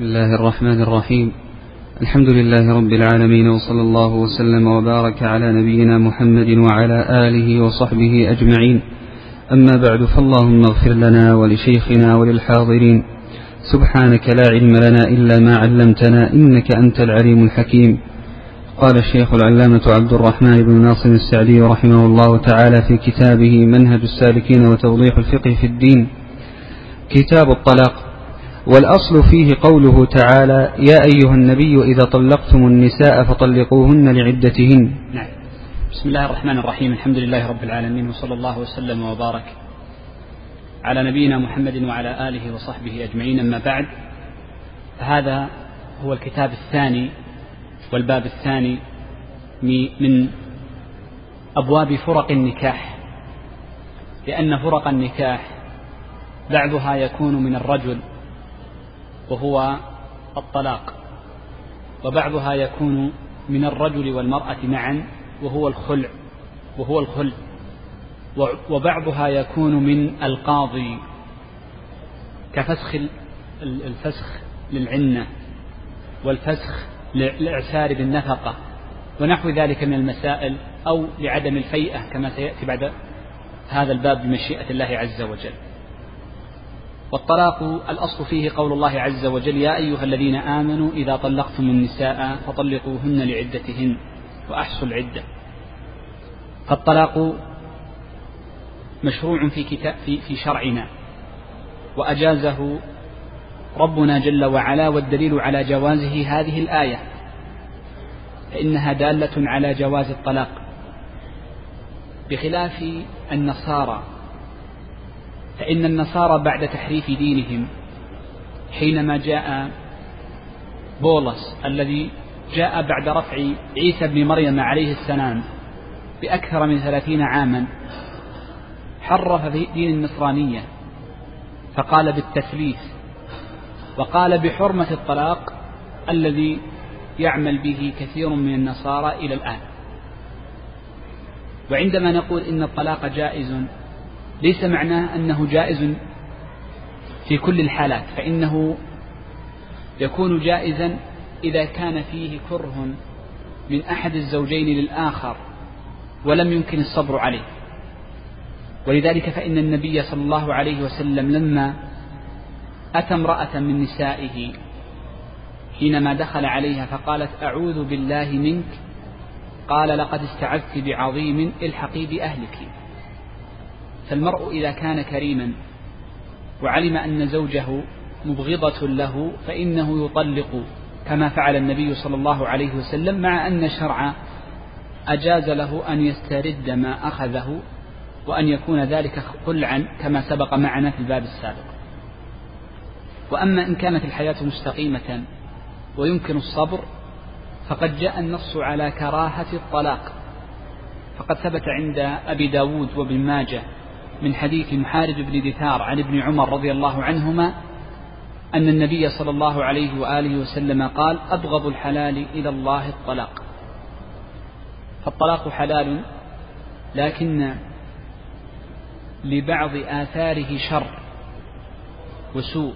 بسم الله الرحمن الرحيم. الحمد لله رب العالمين وصلى الله وسلم وبارك على نبينا محمد وعلى آله وصحبه أجمعين. أما بعد فاللهم اغفر لنا ولشيخنا وللحاضرين. سبحانك لا علم لنا إلا ما علمتنا إنك أنت العليم الحكيم. قال الشيخ العلامة عبد الرحمن بن ناصر السعدي رحمه الله تعالى في كتابه منهج السالكين وتوضيح الفقه في الدين. كتاب الطلاق. والأصل فيه قوله تعالى يا أيها النبي إذا طلقتم النساء فطلقوهن لعدتهن. نعم. بسم الله الرحمن الرحيم. الحمد لله رب العالمين وصلى الله وسلم وبارك على نبينا محمد وعلى آله وصحبه أجمعين. أما بعد فهذا هو الكتاب الثاني والباب الثاني من أبواب فرق النكاح. لأن فرق النكاح بعضها يكون من الرجل وهو الطلاق. وبعضها يكون من الرجل والمرأة معا وهو الخلع وهو الخلع. وبعضها يكون من القاضي كفسخ الفسخ للعنة والفسخ للإعسار بالنفقة. ونحو ذلك من المسائل أو لعدم الفيئة كما سيأتي بعد هذا الباب بمشيئة الله عز وجل. والطلاق الأصل فيه قول الله عز وجل يا أيها الذين آمنوا إذا طلقتم النساء فطلقوهن لعدتهن وأحصوا العدة. فالطلاق مشروع في كتاب في, في شرعنا وأجازه ربنا جل وعلا والدليل على جوازه هذه الآية فإنها دالة على جواز الطلاق بخلاف النصارى. فإن النصارى بعد تحريف دينهم حينما جاء بولس الذي جاء بعد رفع عيسى بن مريم عليه السلام بأكثر من ثلاثين عاما حرف دين النصرانية فقال بالتثليث وقال بحرمة الطلاق الذي يعمل به كثير من النصارى إلى الآن. وعندما نقول إن الطلاق جائز ليس معناه أنه جائز في كل الحالات فإنه يكون جائزا إذا كان فيه كره من أحد الزوجين للآخر ولم يمكن الصبر عليه. ولذلك فإن النبي صلى الله عليه وسلم لما أتى امرأة من نسائه حينما دخل عليها فقالت أعوذ بالله منك قال لقد استعذت بعظيم الحقي بأهلك فالمرء إذا كان كريما وعلم أن زوجه مبغضة له فإنه يطلق كما فعل النبي صلى الله عليه وسلم مع أن الشرع أجاز له أن يسترد ما أخذه وأن يكون ذلك خلعا كما سبق معنا في الباب السابق. وأما إن كانت الحياة مستقيمة ويمكن الصبر فقد جاء النص على كراهة الطلاق. فقد ثبت عند أبي داود وابن ماجه من حديث محارب بن دثار عن ابن عمر رضي الله عنهما أن النبي صلى الله عليه وآله وسلم قال أبغض الحلال إلى الله الطلاق. فالطلاق حلال لكن لبعض آثاره شر وسوء.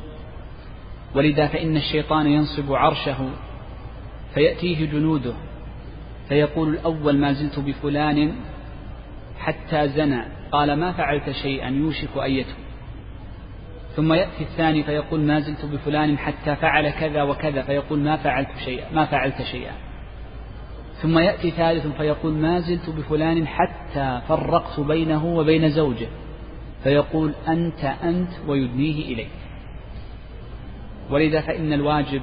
ولذا فإن الشيطان ينصب عرشه فيأتيه جنوده فيقول الأول ما زلت بفلان حتى زنى. قال ما فعلت شيئا يوشك أن يتوب. ثم يأتي الثاني فيقول ما زلت بفلان حتى فعل كذا وكذا فيقول ما فعلت شيئا ما فعلت شيئا. ثم يأتي ثالث فيقول ما زلت بفلان حتى فرقت بينه وبين زوجه. فيقول أنت أنت ويدنيه إليك. ولذا فإن الواجب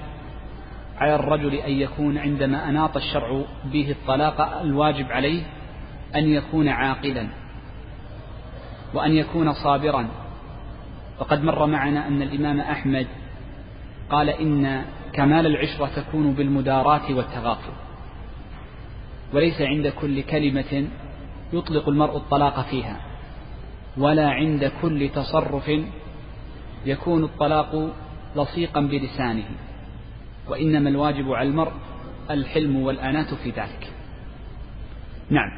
على الرجل أن يكون عندما أناط الشرع به الطلاق الواجب عليه أن يكون عاقلا. وأن يكون صابرا. وقد مر معنا أن الإمام أحمد قال إن كمال العشرة تكون بالمداراة والتغافل وليس عند كل كلمة يطلق المرء الطلاق فيها ولا عند كل تصرف يكون الطلاق لصيقا بلسانه. وإنما الواجب على المرء الحلم والأناة في ذلك. نعم.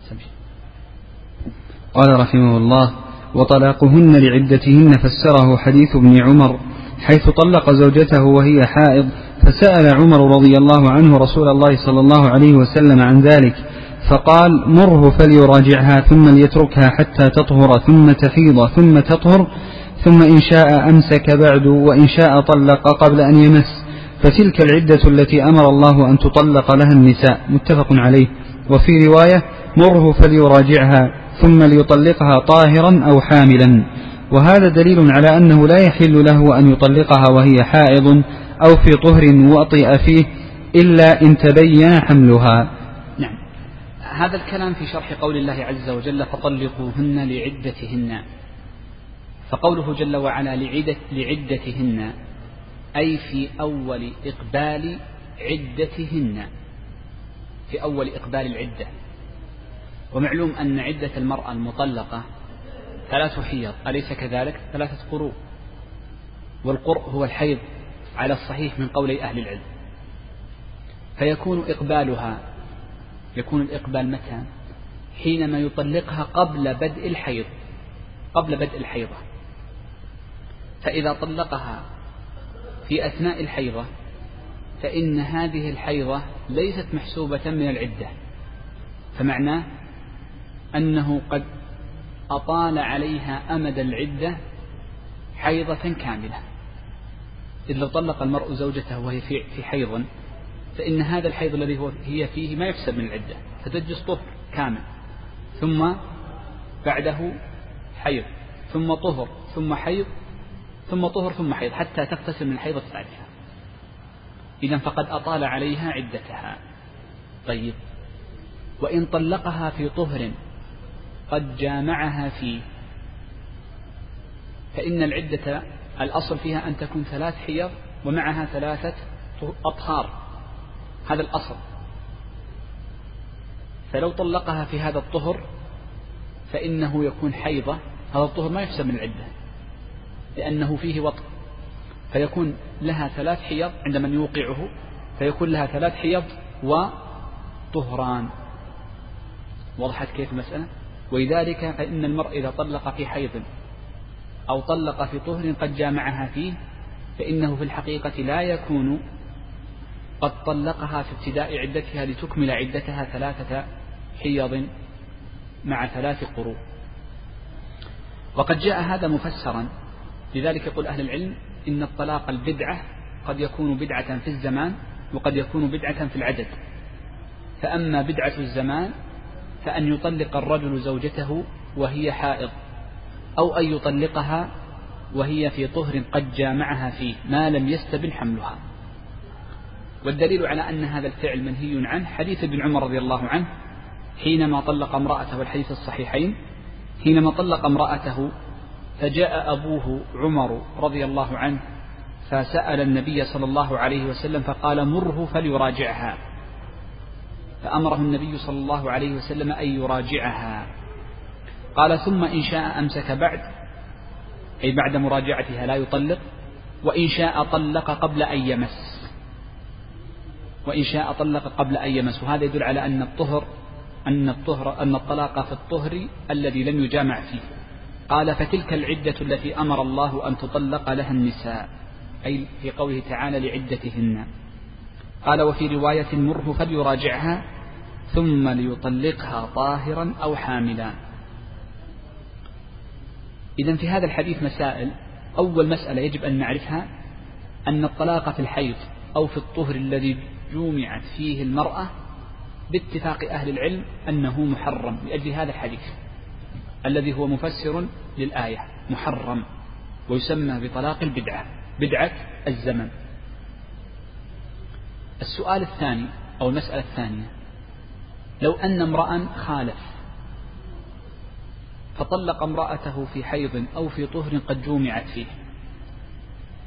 سمشي. قال رحمه الله وطلاقهن لعدتهن فسره حديث ابن عمر حيث طلق زوجته وهي حائض فسأل عمر رضي الله عنه رسول الله صلى الله عليه وسلم عن ذلك فقال مره فليراجعها ثم ليتركها حتى تطهر ثم تحيض ثم تطهر ثم إن شاء أمسك بعد وإن شاء طلق قبل أن يمس. فتلك العدة التي أمر الله أن تطلق لها النساء متفق عليه. وفي رواية مره فليراجعها. ثم ليطلقها طاهرا أو حاملا. وهذا دليل على أنه لا يحل له أن يطلقها وهي حائض أو في طهر وطئ فيه إلا إن تبين حملها. نعم. هذا الكلام في شرح قول الله عز وجل فطلقوهن لعدتهن. فقوله جل وعلا لعدة لعدتهن أي في أول إقبال عدتهن. في أول إقبال العدة. ومعلوم أن عدة المرأة المطلقة ثلاث حيض أليس كذلك؟ ثلاثة قروء. والقرء هو الحيض على الصحيح من قولي أهل العلم. فيكون إقبالها يكون الإقبال متى؟ حينما يطلقها قبل بدء الحيض قبل بدء الحيضة. فإذا طلقها في أثناء الحيضة فإن هذه الحيضة ليست محسوبة من العدة. فمعناه أنه قد أطال عليها أمد العدة حيضة كاملة. إذ لو طلق المرء زوجته وهي في في حيض فإن هذا الحيض الذي هو هي فيه ما يحسب من العدة فتجلس طهر كامل. ثم بعده حيض ثم طهر ثم حيض ثم طهر ثم حيض حتى تغتسل من الحيض الثالثة إذا فقد أطال عليها عدتها. طيب. وإن طلقها في طهر قد جامعها فيه. فإن العدة الأصل فيها أن تكون ثلاث حيض ومعها ثلاثة أطهار. هذا الأصل. فلو طلقها في هذا الطهر فإنه يكون حيضة. هذا الطهر ما يحسب من العدة لأنه فيه وطء فيكون لها ثلاث حيض عند من يوقعه فيكون لها ثلاث حيض وطهران. وضحت كيف المسألة؟ ولذلك فإن المرء إذا طلق في حيض أو طلق في طهر قد جامعها فيه فإنه في الحقيقة لا يكون قد طلقها في ابتداء عدتها لتكمل عدتها ثلاثة حيض مع ثلاث قروء. وقد جاء هذا مفسرا لذلك يقول أهل العلم إن الطلاق البدعة قد يكون بدعة في الزمان وقد يكون بدعة في العدد. فأما بدعة الزمان فأن يطلق الرجل زوجته وهي حائض أو أن يطلقها وهي في طهر قد جامعها فيه ما لم يستبن حملها. والدليل على أن هذا الفعل منهي عنه حديث ابن عمر رضي الله عنه حينما طلق امرأته الحديث الصحيحين حينما طلق امرأته فجاء أبوه عمر رضي الله عنه فسأل النبي صلى الله عليه وسلم فقال مره فليراجعها. فأمره النبي صلى الله عليه وسلم أن يراجعها. قال ثم إن شاء أمسك بعد. أي بعد مراجعتها لا يطلق. وإن شاء طلق قبل أن يمس. وإن شاء طلق قبل أن يمس. وهذا يدل على أن الطهر أن الطهر أن الطلاق في الطهر الذي لم يجامع فيه. قال فتلك العدة التي أمر الله أن تطلق لها النساء. أي في قوله تعالى لعدتهن. قال وفي رواية مره فليراجعها. ثم ليطلقها طاهرا أو حاملا. إذا في هذا الحديث مسائل. أول مسألة يجب أن نعرفها أن الطلاق في الحيض أو في الطهر الذي جومعت فيه المرأة باتفاق أهل العلم أنه محرم لأجل هذا الحديث الذي هو مفسر للآية محرم ويسمى بطلاق البدعة بدعة الزمن. السؤال الثاني أو المسألة الثانية لو أن امرأ خالف فطلق امرأته في حيض أو في طهر قد جومعت فيه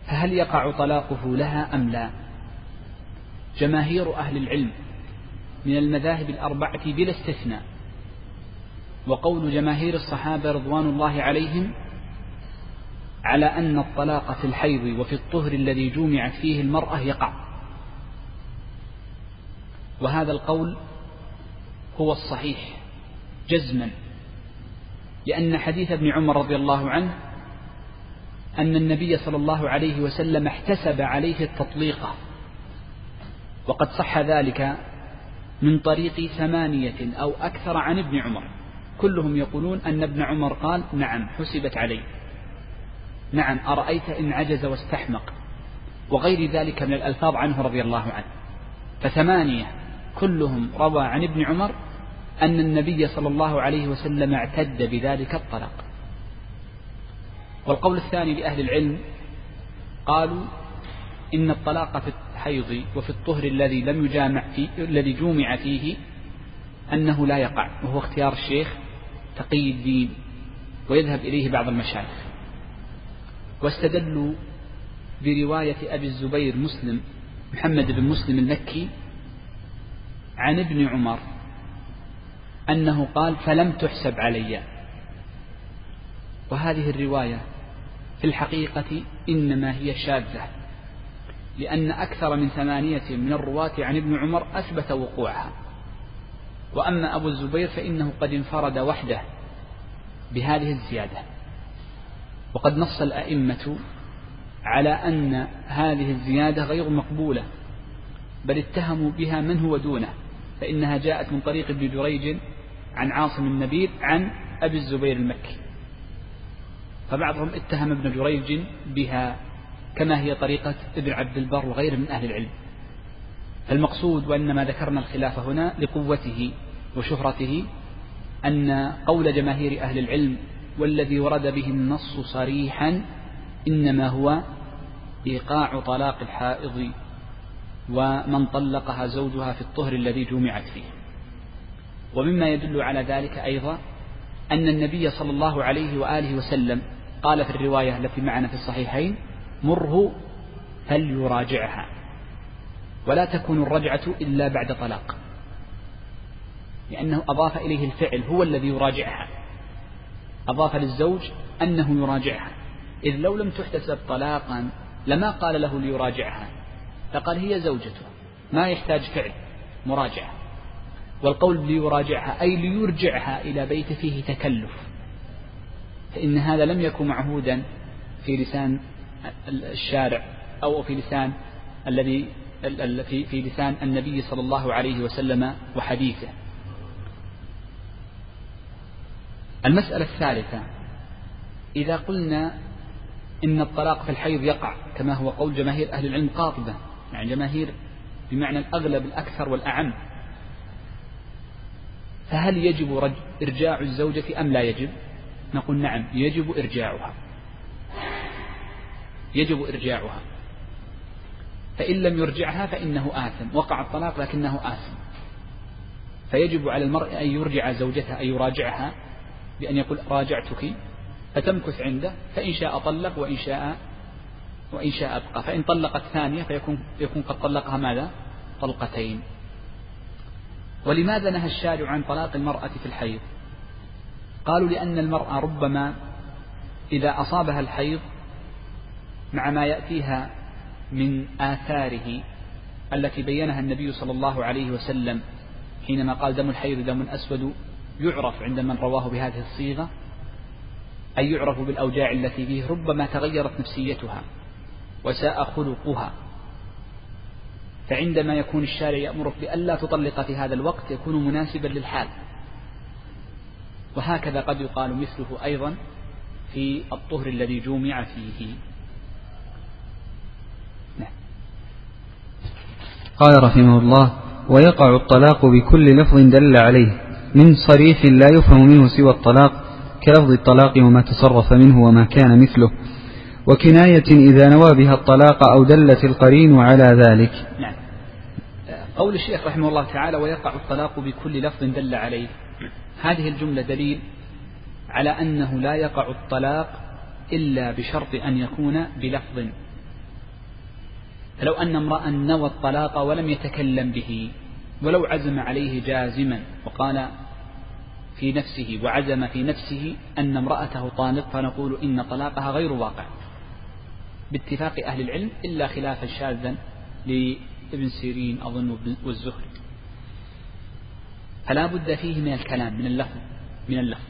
فهل يقع طلاقه لها أم لا؟ جماهير أهل العلم من المذاهب الأربعة بلا استثناء وقول جماهير الصحابة رضوان الله عليهم على أن الطلاق في الحيض وفي الطهر الذي جومعت فيه المرأة يقع. وهذا القول هو الصحيح جزما لأن حديث ابن عمر رضي الله عنه أن النبي صلى الله عليه وسلم احتسب عليه التطليقة وقد صح ذلك من طريق ثمانية أو أكثر عن ابن عمر. كلهم يقولون أن ابن عمر قال نعم حسبت عليه نعم أرأيت إن عجز واستحمق. وغير ذلك من الألفاظ عنه رضي الله عنه. فثمانية كلهم روى عن ابن عمر أن النبي صلى الله عليه وسلم اعتد بذلك الطلاق. والقول الثاني لأهل العلم قالوا إن الطلاق في الحيض وفي الطهر الذي لم يجامع فيه الذي جومع فيه أنه لا يقع وهو اختيار الشيخ تقي الدين ويذهب إليه بعض المشايخ. واستدلوا برواية أبي الزبير مسلم محمد بن مسلم المكي عن ابن عمر أنه قال فلم تحسب علي. وهذه الرواية في الحقيقة إنما هي شاذة لأن أكثر من ثمانية من الرواة عن ابن عمر أثبت وقوعها. وأما أبو الزبير فإنه قد انفرد وحده بهذه الزيادة. وقد نص الأئمة على أن هذه الزيادة غير مقبولة بل اتهموا بها من هو دونه فإنها جاءت من طريق ابن جريج عن عاصم النبيل عن أبي الزبير المكي. فبعضهم اتهم ابن جريج بها كما هي طريقة ابن عبد البر وغيره من أهل العلم. المقصود وإنما ذكرنا الخلاف هنا لقوته وشهرته أن قول جماهير أهل العلم والذي ورد به النص صريحا إنما هو إيقاع طلاق الحائض ومن طلقها زوجها في الطهر الذي جمعت فيه. ومما يدل على ذلك أيضا أن النبي صلى الله عليه وآله وسلم قال في الرواية التي معنا في الصحيحين مره فليراجعها ولا تكون الرجعة إلا بعد طلاق. لأنه أضاف إليه الفعل هو الذي يراجعها. أضاف للزوج أنه يراجعها. إذ لو لم تحتسب طلاقا لما قال له ليراجعها؟ فقال هي زوجته ما يحتاج فعل مراجعة. والقول ليراجعها أي ليرجعها إلى بيت فيه تكلف فإن هذا لم يكن معهودا في لسان الشارع أو في لسان الذي في لسان النبي صلى الله عليه وسلم وحديثه. المسألة الثالثة إذا قلنا إن الطلاق في الحيض يقع كما هو قول جماهير أهل العلم قاطبة يعني جماهير بمعنى الأغلب الأكثر والأعم فهل يجب إرجاع الزوجة أم لا يجب؟ نقول نعم يجب إرجاعها. يجب إرجاعها. فإن لم يرجعها فإنه آثم. وقع الطلاق لكنه آثم. فيجب على المرء أن يرجع زوجته أن يراجعها بأن يقول راجعتك فتمكث عنده فإن شاء طلق وإن شاء وإن شاء أبقى. فإن طلقت ثانية فيكون يكون قد طلقها ماذا؟ طلقتين. ولماذا نهى الشارع عن طلاق المرأة في الحيض؟ قالوا لأن المرأة ربما إذا أصابها الحيض مع ما يأتيها من آثاره التي بينها النبي صلى الله عليه وسلم حينما قال دم الحيض دم أسود يعرف عند من رواه بهذه الصيغة أي يعرف بالأوجاع التي فيه ربما تغيرت نفسيتها وساء خلقها فعندما يكون الشارع يأمرك بألا تطلق في هذا الوقت يكون مناسبا للحال. وهكذا قد يقال مثله أيضا في الطهر الذي جومع فيه. نعم. قال رحمه الله ويقع الطلاق بكل لفظ دل عليه من صريح لا يفهم منه سوى الطلاق كلفظ الطلاق وما تصرف منه وما كان مثله. وكناية إذا نوى بها الطلاق أو دلت القرين على ذلك. نعم. قول الشيخ رحمه الله تعالى ويقع الطلاق بكل لفظ دل عليه. هذه الجملة دليل على أنه لا يقع الطلاق إلا بشرط أن يكون بلفظ. فلو أن امرأ نوى الطلاق ولم يتكلم به ولو عزم عليه جازما وقال في نفسه وعزم في نفسه أن امرأته طالق فنقول إن طلاقها غير واقع. باتفاق أهل العلم إلا خلافا شاذا لابن سيرين أظن والزهري. فلا بد فيه من الكلام من اللفظ من اللفظ.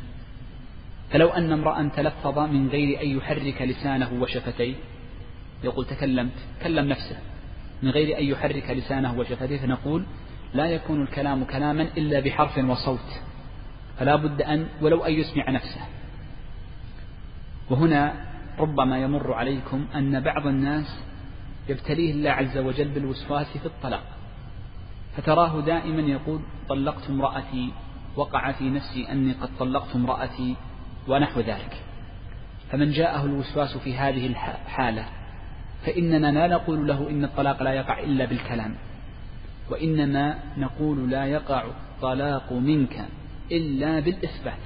فلو أن امرأ تلفظ من غير أن يحرك لسانه وشفتيه يقول تكلمت كلم نفسه من غير أن يحرك لسانه وشفتيه فنقول لا يكون الكلام كلاما إلا بحرف وصوت. فلا بد أن ولو أن يسمع نفسه. وهنا ربما يمر عليكم أن بعض الناس يبتليه الله عز وجل بالوسواس في الطلاق فتراه دائما يقول طلقت امرأتي وقع في نفسي أني قد طلقت امرأتي ونحو ذلك. فمن جاءه الوسواس في هذه الحالة فإننا لا نقول له إن الطلاق لا يقع إلا بالكلام وإنما نقول لا يقع الطلاق منك إلا بالإثبات.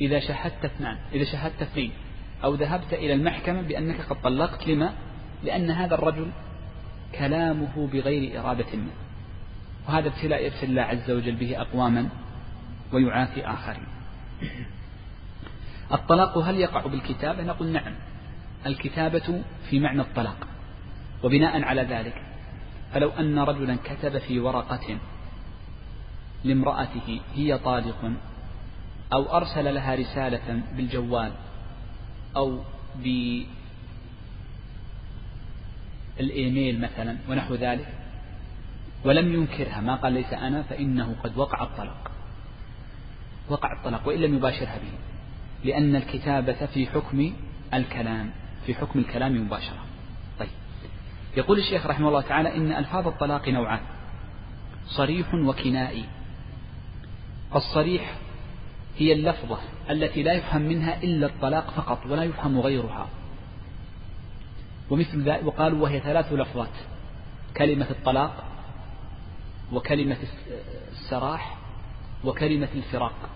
إذا شهدت اثنان إذا شهدت اثنين أو ذهبت إلى المحكمة بأنك قد طلقت لما؟ لأن هذا الرجل كلامه بغير إرادة منه وهذا ابتلاء يبتلى الله عز وجل به أقواما ويعافي آخرين. الطلاق هل يقع بالكتابة؟ نقول نعم. الكتابة في معنى الطلاق وبناء على ذلك فلو أن رجلا كتب في ورقة لامرأته هي طالق أو أرسل لها رسالة بالجوال أو بالإيميل مثلا ونحو ذلك ولم ينكرها ما قال ليس أنا فإنه قد وقع الطلاق وقع الطلاق وإن لم يباشرها به لأن الكتابة في حكم الكلام في حكم الكلام مباشرة. طيب. يقول الشيخ رحمه الله تعالى إن ألفاظ الطلاق نوعان صريح وكنائي. الصريح هي اللفظة التي لا يفهم منها إلا الطلاق فقط ولا يفهم غيرها. ومثل ذلك وقالوا وهي ثلاث لفظات. كلمة الطلاق وكلمة السراح وكلمة الفراق.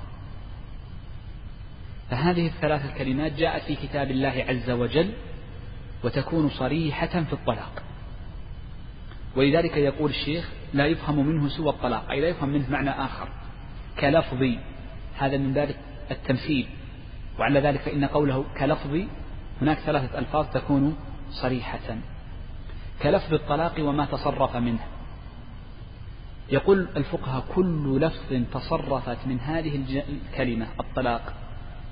فهذه الثلاث الكلمات جاءت في كتاب الله عز وجل وتكون صريحة في الطلاق. ولذلك يقول الشيخ لا يفهم منه سوى الطلاق أي لا يفهم منه معنى آخر. كلفظي. هذا من باب التمثيل. وعلى ذلك فإن قوله كلفظي هناك ثلاثة ألفاظ تكون صريحة. كلفظ الطلاق وما تصرف منه. يقول الفقهاء كل لفظ تصرفت من هذه الكلمة الطلاق.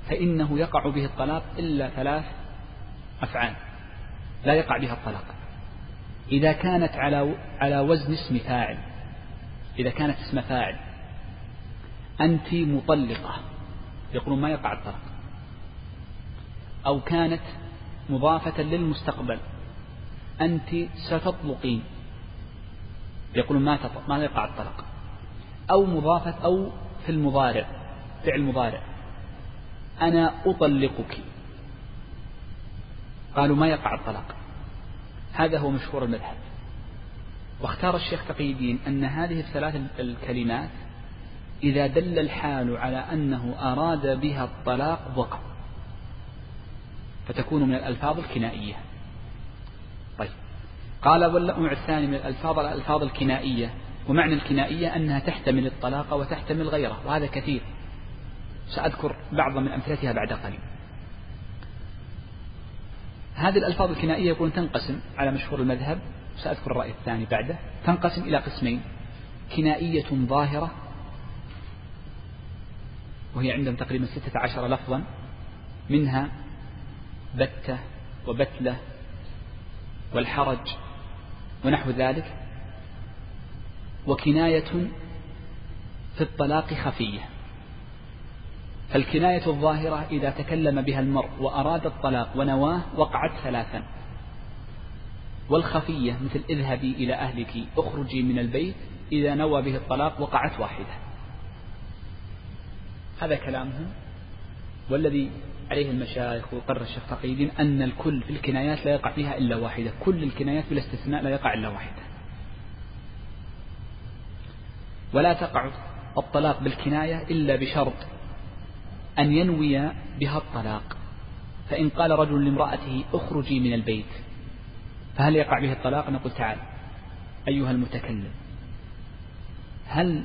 فإنه يقع به الطلاق إلا ثلاث أفعال. لا يقع بها الطلاق. إذا كانت على على وزن اسم فاعل إذا كانت اسم فاعل أنت مطلقة. يقولون ما يقع الطلاق أو كانت مضافة للمستقبل. أنت ستطلقين. يقولون ما ما يقع الطلاق أو مضافة أو في المضارع فعل مضارع. أنا أطلقك. قالوا ما يقع الطلاق. هذا هو مشهور المذهب. واختار الشيخ تقي الدين أن هذه الثلاث الكلمات إذا دل الحال على أنه أراد بها الطلاق وقع فتكون من الألفاظ الكنائية. طيب. قال والنوع الثاني من الألفاظ الألفاظ الكنائية. ومعنى الكنائية أنها تحتمل الطلاق وتحتمل غيره وهذا كثير. سأذكر بعض من أمثلتها بعد قليل. هذه الألفاظ الكنائية يقول تنقسم على مشهور المذهب سأذكر الرأي الثاني بعده تنقسم إلى قسمين. كنائية ظاهرة وهي عندهم تقريبا ستة عشر لفظا منها بتة وبتلة والحرج ونحو ذلك وكناية في الطلاق خفية. فالكناية الظاهرة إذا تكلم بها المرء وأراد الطلاق ونواه وقعت ثلاثا. والخفية مثل اذهبي إلى أهلك اخرجي من البيت إذا نوى به الطلاق وقعت واحدة. هذا كلامهم والذي عليه المشايخ وقرر الشيخ تقي الدين أن الكل في الكنايات لا يقع فيها إلا واحدة. كل الكنايات بلا استثناء لا يقع إلا واحدة. ولا تقع الطلاق بالكناية إلا بشرط أن ينوي بها الطلاق. فإن قال رجل لامرأته اخرجي من البيت فهل يقع به الطلاق؟ نقول تعال أيها المتكلم هل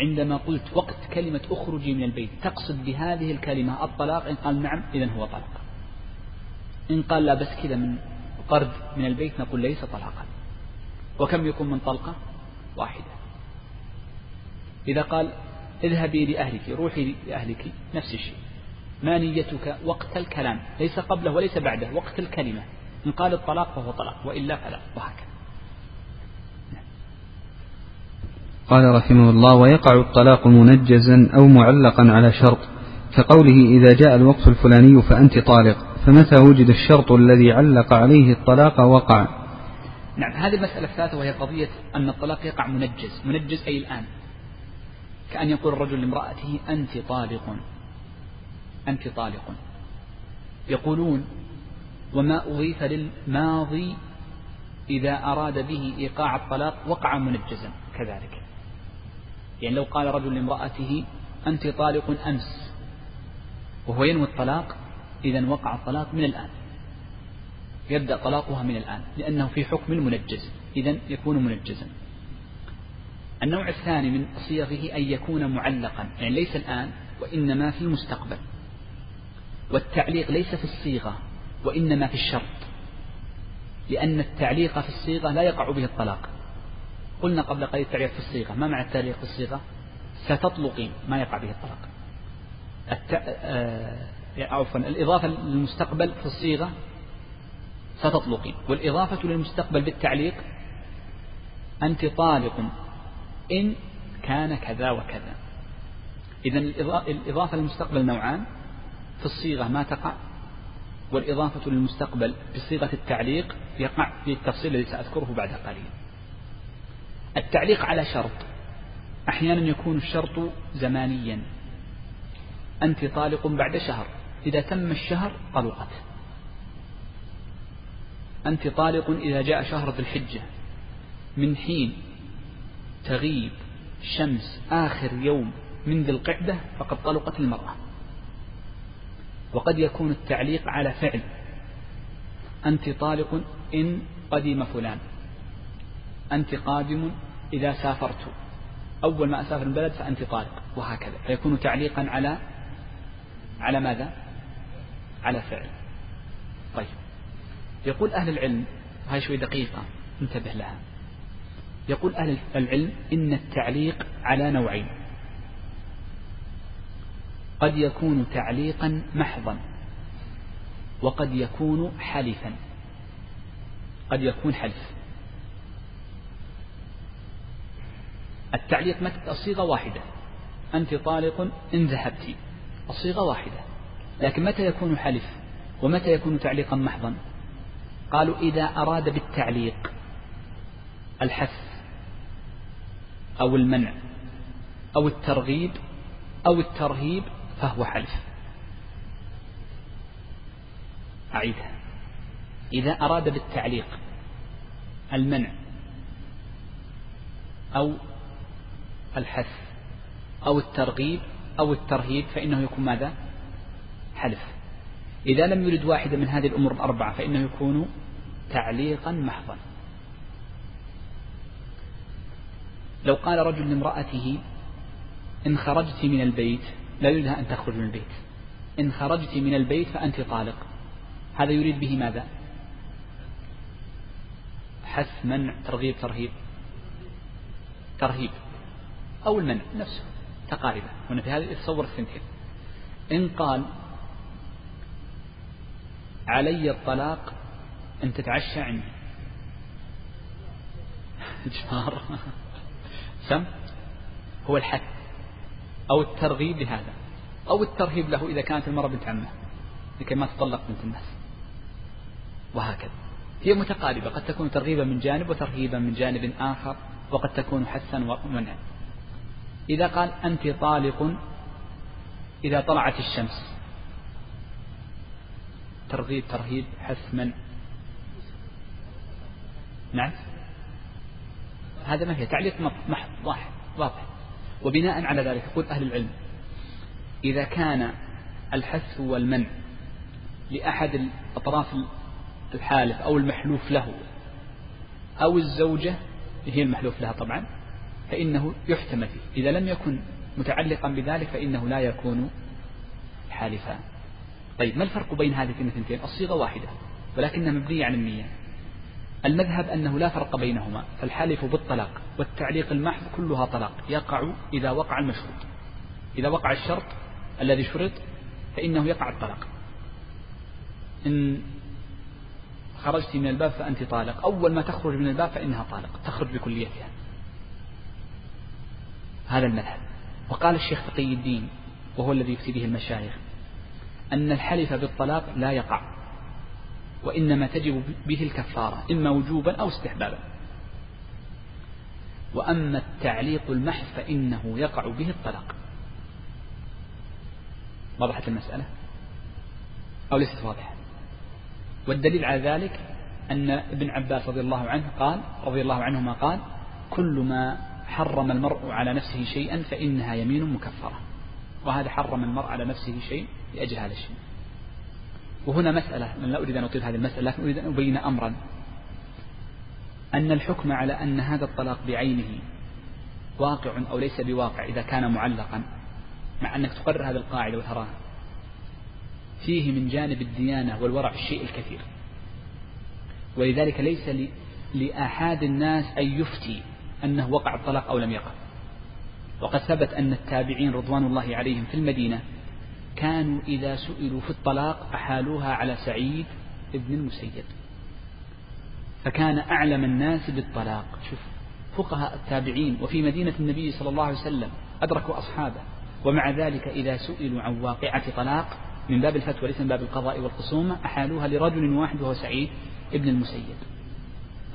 عندما قلت وقت كلمة اخرجي من البيت تقصد بهذه الكلمة الطلاق؟ إن قال نعم إذا هو طلاق. إن قال لا بس كذا من طرد من البيت نقول ليس طلاقا. وكم يكون من طلقة؟ واحدة. إذا قال اذهبي لأهلك روحي لأهلك نفس الشيء. ما نيتك وقت الكلام ليس قبله وليس بعده وقت الكلمة. إن قال الطلاق فهو طلاق وإلا فلا وهكذا. قال رحمه الله ويقع الطلاق منجزا أو معلقا على شرط. كقوله إذا جاء الوقت الفلاني فأنت طالق فمتى وجد الشرط الذي علق عليه الطلاق وقع؟ نعم هذه المسألة الثالثة وهي قضية أن الطلاق يقع منجز. منجز أي الآن؟ كأن يقول الرجل لامرأته أنت طالق. أنت طالق. يقولون وما أضيف للماضي إذا أراد به إيقاع الطلاق وقع منجزا كذلك. يعني لو قال رجل لامرأته أنت طالق أمس. وهو ينوي الطلاق إذا وقع الطلاق من الآن. يبدأ طلاقها من الآن لأنه في حكم المنجز. إذا يكون منجزا. النوع الثاني من صيغه أن يكون معلقا. يعني ليس الآن وإنما في المستقبل. والتعليق ليس في الصيغة وإنما في الشرط. لأن التعليق في الصيغة لا يقع به الطلاق. قلنا قبل قليل التعليق في الصيغة ما معنى التعليق في الصيغة؟ ستطلقين ما يقع به الطلاق. الت... آه... عفوا الإضافة للمستقبل في الصيغة ستطلقين والإضافة للمستقبل بالتعليق أنت طالق إن كان كذا وكذا. إذا الإضافة للمستقبل نوعان في الصيغة ما تقع والإضافة للمستقبل بصيغة التعليق يقع في التفصيل الذي سأذكره بعد قليل. التعليق على شرط. أحيانا يكون الشرط زمانيا. أنت طالق بعد شهر. إذا تم الشهر طلقت. أنت طالق إذا جاء شهر ذي الحجة. من حين تغيب شمس آخر يوم من ذي القعدة فقد طلقت المرأة. وقد يكون التعليق على فعل. أنت طالق إن قدم فلان. أنت قادم إذا سافرت. أول ما أسافر البلد فأنت طالق وهكذا. فيكون تعليقا على على ماذا؟ على فعل. طيب. يقول أهل العلم هاي شوي دقيقة انتبه لها. يقول أهل العلم إن التعليق على نوعين. قد يكون تعليقا محضا وقد يكون حلفا. قد يكون حلف. التعليق متى الصيغة واحدة. أنت طالق إن ذهبت. الصيغة واحدة. لكن متى يكون حلف؟ ومتى يكون تعليقا محضا؟ قالوا إذا أراد بالتعليق الحث أو المنع أو الترغيب أو الترهيب فهو حلف. أعيدها. إذا أراد بالتعليق المنع أو الحث أو الترغيب أو الترهيب فإنه يكون ماذا؟ حلف إذا لم يرد واحدة من هذه الأمور الأربعة فإنه يكون تعليقا محضا. لو قال رجل لامرأته إن خرجت من البيت لا يريدها أن تخرج من البيت. إن خرجت من البيت فأنت طالق. هذا يريد به ماذا؟ حث منع ترغيب ترهيب. ترهيب. أو المنع نفسه تقاربة. هنا في هذه تصور الثنتين. إن قال علي الطلاق أن تتعشى عندي. إجبار سم هو الحث أو الترغيب لهذا. أو الترهيب له إذا كانت المرأة بنت عمه. لكي ما تطلق بنت الناس. وهكذا. هي متقاربة. قد تكون ترغيبا من جانب وترهيبا من جانب آخر. وقد تكون حثا ومنعا. إذا قال أنت طالق إذا طلعت الشمس. ترغيب ترهيب حث منع. نعم. هذا ما هي؟ تعليق محض واضح. وبناء على ذلك يقول أهل العلم إذا كان الحث والمنع لأحد الأطراف الحالف أو المحلوف له أو الزوجة هي المحلوف لها طبعا. فإنه يحتمل. فيه إذا لم يكن متعلقا بذلك فإنه لا يكون حالفا. طيب ما الفرق بين هذه الثنتين الصيغة واحدة ولكنها مبنية عن النية. المذهب أنه لا فرق بينهما فالحالف بالطلاق والتعليق المحض كلها طلاق يقع إذا وقع المشروط. إذا وقع الشرط الذي شرط فإنه يقع الطلاق. إن خرجت من الباب فأنت طالق. أول ما تخرج من الباب فإنها طالق تخرج بكليتها. هذا المذهب. وقال الشيخ تقي الدين وهو الذي يفتي به المشايخ أن الحلف بالطلاق لا يقع وإنما تجب به الكفارة إما وجوبا أو استحبابا. وأما التعليق المحض فإنه يقع به الطلاق. وضحت المسألة؟ أو ليست واضحة؟ والدليل على ذلك أن ابن عباس رضي الله عنه قال رضي الله عنهما قال كل ما حرم المرء على نفسه شيئا فإنها يمين مكفرة. وهذا حرم المرء على نفسه شيء لأجل هذا الشيء. وهنا مسألة من لا أريد أن أطيل هذه المسألة لكن أريد أن أبين أمرا. أن الحكم على أن هذا الطلاق بعينه واقع أو ليس بواقع إذا كان معلقا مع أنك تقرر هذه القاعدة وتراها. فيه من جانب الديانة والورع الشيء الكثير. ولذلك ليس لأحد الناس أن يفتي أنه وقع الطلاق أو لم يقع. وقد ثبت أن التابعين رضوان الله عليهم في المدينة كانوا إذا سئلوا في الطلاق أحالوها على سعيد ابن المسيب. فكان أعلم الناس بالطلاق. شوف فقهاء التابعين وفي مدينة النبي صلى الله عليه وسلم أدركوا أصحابه. ومع ذلك إذا سئلوا عن واقعة طلاق من باب الفتوى ليس من باب القضاء والخصومة أحالوها لرجل واحد وهو سعيد ابن المسيب.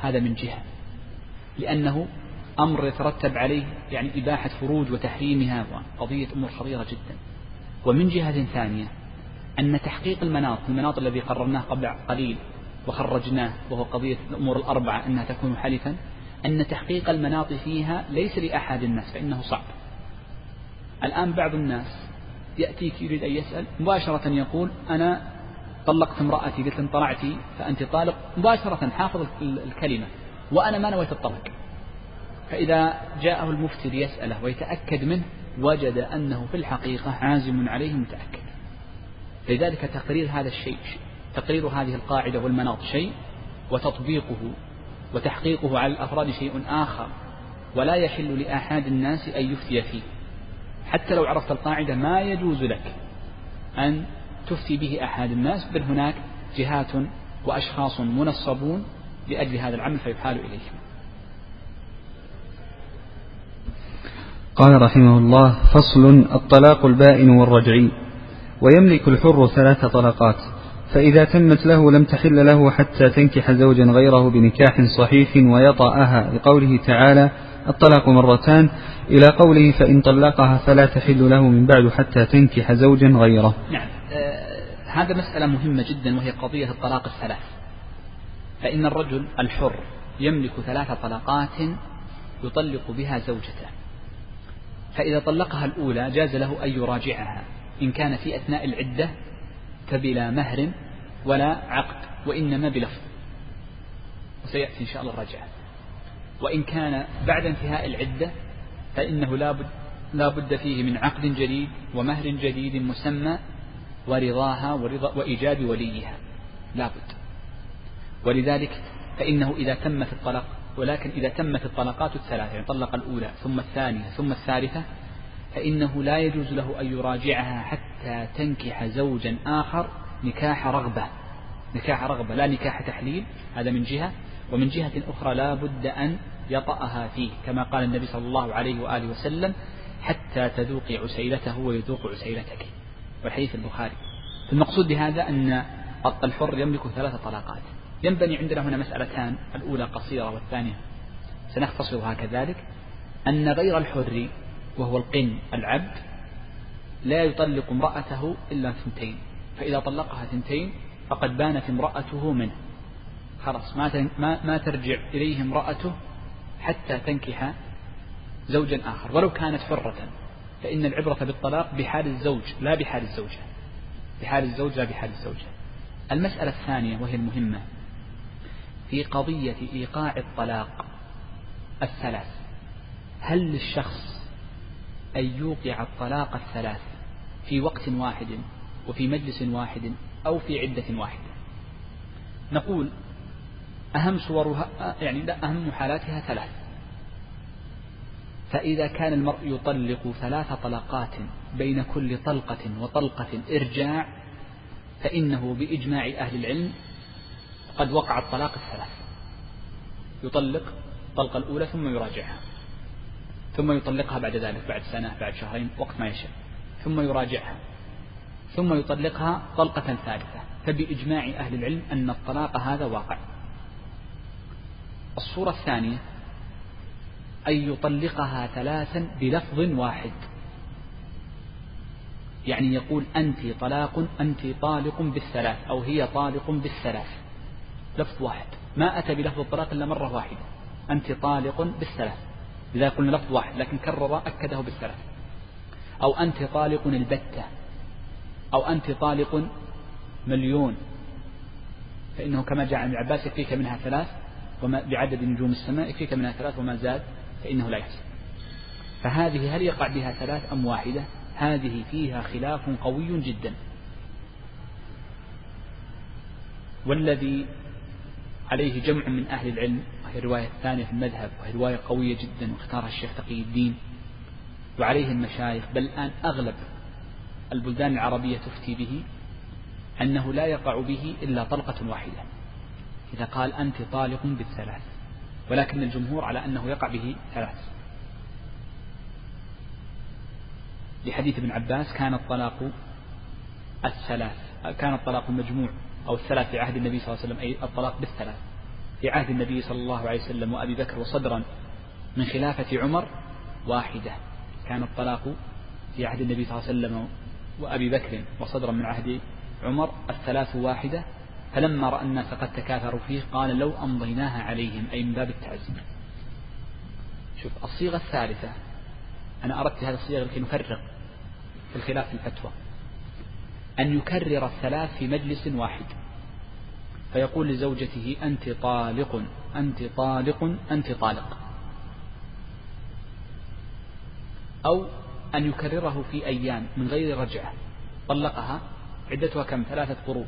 هذا من جهة. لأنه أمر يترتب عليه يعني إباحة فروج وتحريمها وقضية أمور خطيرة جدا. ومن جهة ثانية أن تحقيق المناط المناط الذي قررناه قبل قليل وخرجناه وهو قضية الأمور الأربعة أنها تكون حلفا أن تحقيق المناط فيها ليس لأحد الناس فإنه صعب. الآن بعض الناس يأتيك يريد أن يسأل مباشرة يقول أنا طلقت امرأتي قلت انطلعتي فأنت طالق. مباشرة حافظ الكلمة وأنا ما نويت الطلاق فإذا جاءه المفتي ليسأله ويتأكد منه وجد أنه في الحقيقة عازم عليه متأكد. لذلك تقرير هذا الشيء تقرير هذه القاعدة والمناط شيء وتطبيقه وتحقيقه على الأفراد شيء آخر. ولا يحل لأحد الناس أن يفتي فيه. حتى لو عرفت القاعدة ما يجوز لك أن تفتي به أحد الناس بل هناك جهات وأشخاص منصبون لأجل هذا العمل فيحال إليهم. قال رحمه الله فصل الطلاق البائن والرجعي ويملك الحر ثلاث طلقات فإذا تمت له لم تحل له حتى تنكح زوجا غيره بنكاح صحيح ويطأها. لقوله تعالى الطلاق مرتان. إلى قوله فإن طلقها فلا تحل له من بعد حتى تنكح زوجا غيره. نعم. آه هذا مسألة مهمة جدا وهي قضية الطلاق الثلاث. فإن الرجل الحر يملك ثلاث طلقات يطلق بها زوجته. فإذا طلقها الأولى جاز له أن يراجعها إن كان في أثناء العدة فبلا مهر ولا عقد وإنما بلفظ. وسيأتي إن شاء الله الرجعة وإن كان بعد انتهاء العدة فإنه لا بد, لا بد فيه من عقد جديد ومهر جديد مسمى ورضاها ورضا وإيجاد وليها. لا بد. ولذلك فإنه إذا تمت الطلاق ولكن إذا تمت الطلقات الثلاثة يعني طلق الأولى ثم الثانية ثم الثالثة فإنه لا يجوز له أن يراجعها حتى تنكح زوجا آخر نكاح رغبة. نكاح رغبة لا نكاح تحليل هذا من جهة. ومن جهة أخرى لا بد أن يطأها فيه كما قال النبي صلى الله عليه وآله وسلم حتى تذوقي عسيلته ويذوق عسيلتك. والحديث البخاري. المقصود بهذا أن الحر يملك ثلاث طلاقات. ينبني عندنا هنا مسألتان الأولى قصيرة والثانية. سنختصرها كذلك أن غير الحر وهو القن العبد لا يطلق امرأته إلا ثنتين. فإذا طلقها ثنتين فقد بانت امرأته منه. خلاص ما ما ما ترجع إليه امرأته حتى تنكح زوجا آخر. ولو كانت حرة فإن العبرة بالطلاق بحال الزوج لا بحال الزوجة. بحال الزوج لا بحال الزوجة. المسألة الثانية وهي المهمة. في قضية إيقاع الطلاق الثلاث. هل للشخص أن يوقع الطلاق الثلاث في وقت واحد وفي مجلس واحد أو في عدة واحدة نقول أهم صورها يعني لا أهم حالاتها ثلاث. فإذا كان المرء يطلق ثلاث طلقات بين كل طلقة وطلقة إرجاع فإنه بإجماع أهل العلم قد وقع الطلاق الثلاث. يطلق الطلقة الأولى ثم يراجعها. ثم يطلقها بعد ذلك بعد سنة بعد شهرين وقت ما يشاء. ثم يراجعها. ثم يطلقها طلقة ثالثة. فبإجماع أهل العلم أن الطلاق هذا واقع. الصورة الثانية أن يطلقها ثلاثا بلفظ واحد. يعني يقول أنت طلاق أنت طالق بالثلاث أو هي طالق بالثلاث. لفظ واحد. ما أتى بلفظ الطلاق إلا مرة واحدة. أنت طالق بالثلاث إذا قلنا لفظ واحد لكن كرر أكده بالثلاث أو أنت طالق البتة. أو أنت طالق مليون. فإنه كما جاء عن العباس يكفيك منها ثلاث. وما بعدد نجوم السماء يكفيك منها ثلاث. وما زاد فإنه لا يحسن فهذه هل يقع بها ثلاث أم واحدة؟ هذه فيها خلاف قوي جدا. والذي عليه جمع من أهل العلم وهي الرواية الثانية في المذهب وهي رواية قوية جدا واختارها الشيخ تقي الدين وعليه المشايخ بل الآن أغلب البلدان العربية تفتي به أنه لا يقع به إلا طلقة واحدة. إذا قال أنت طالق بالثلاث ولكن الجمهور على أنه يقع به ثلاث. لحديث ابن عباس كان الطلاق الثلاث كان الطلاق المجموع أو الثلاث في عهد النبي صلى الله عليه وسلم أي الطلاق بالثلاث. في عهد النبي صلى الله عليه وسلم وأبي بكر وصدرا من خلافة عمر واحدة. كان الطلاق في عهد النبي صلى الله عليه وسلم وأبي بكر وصدرا من عهد عمر الثلاث واحدة. فلما رأى الناس قد تكاثروا فيه قال لو أمضيناها عليهم أي من باب التعزيم. شوف الصيغة الثالثة أنا أردت هذه الصيغة لكي نفرق في الخلاف في الفتوى. أن يكرر الثلاث في مجلس واحد. فيقول لزوجته أنت طالق أنت طالق أنت طالق. أو أن يكرره في أيام من غير رجعة. طلقها عدتها كم؟ ثلاثة قروء.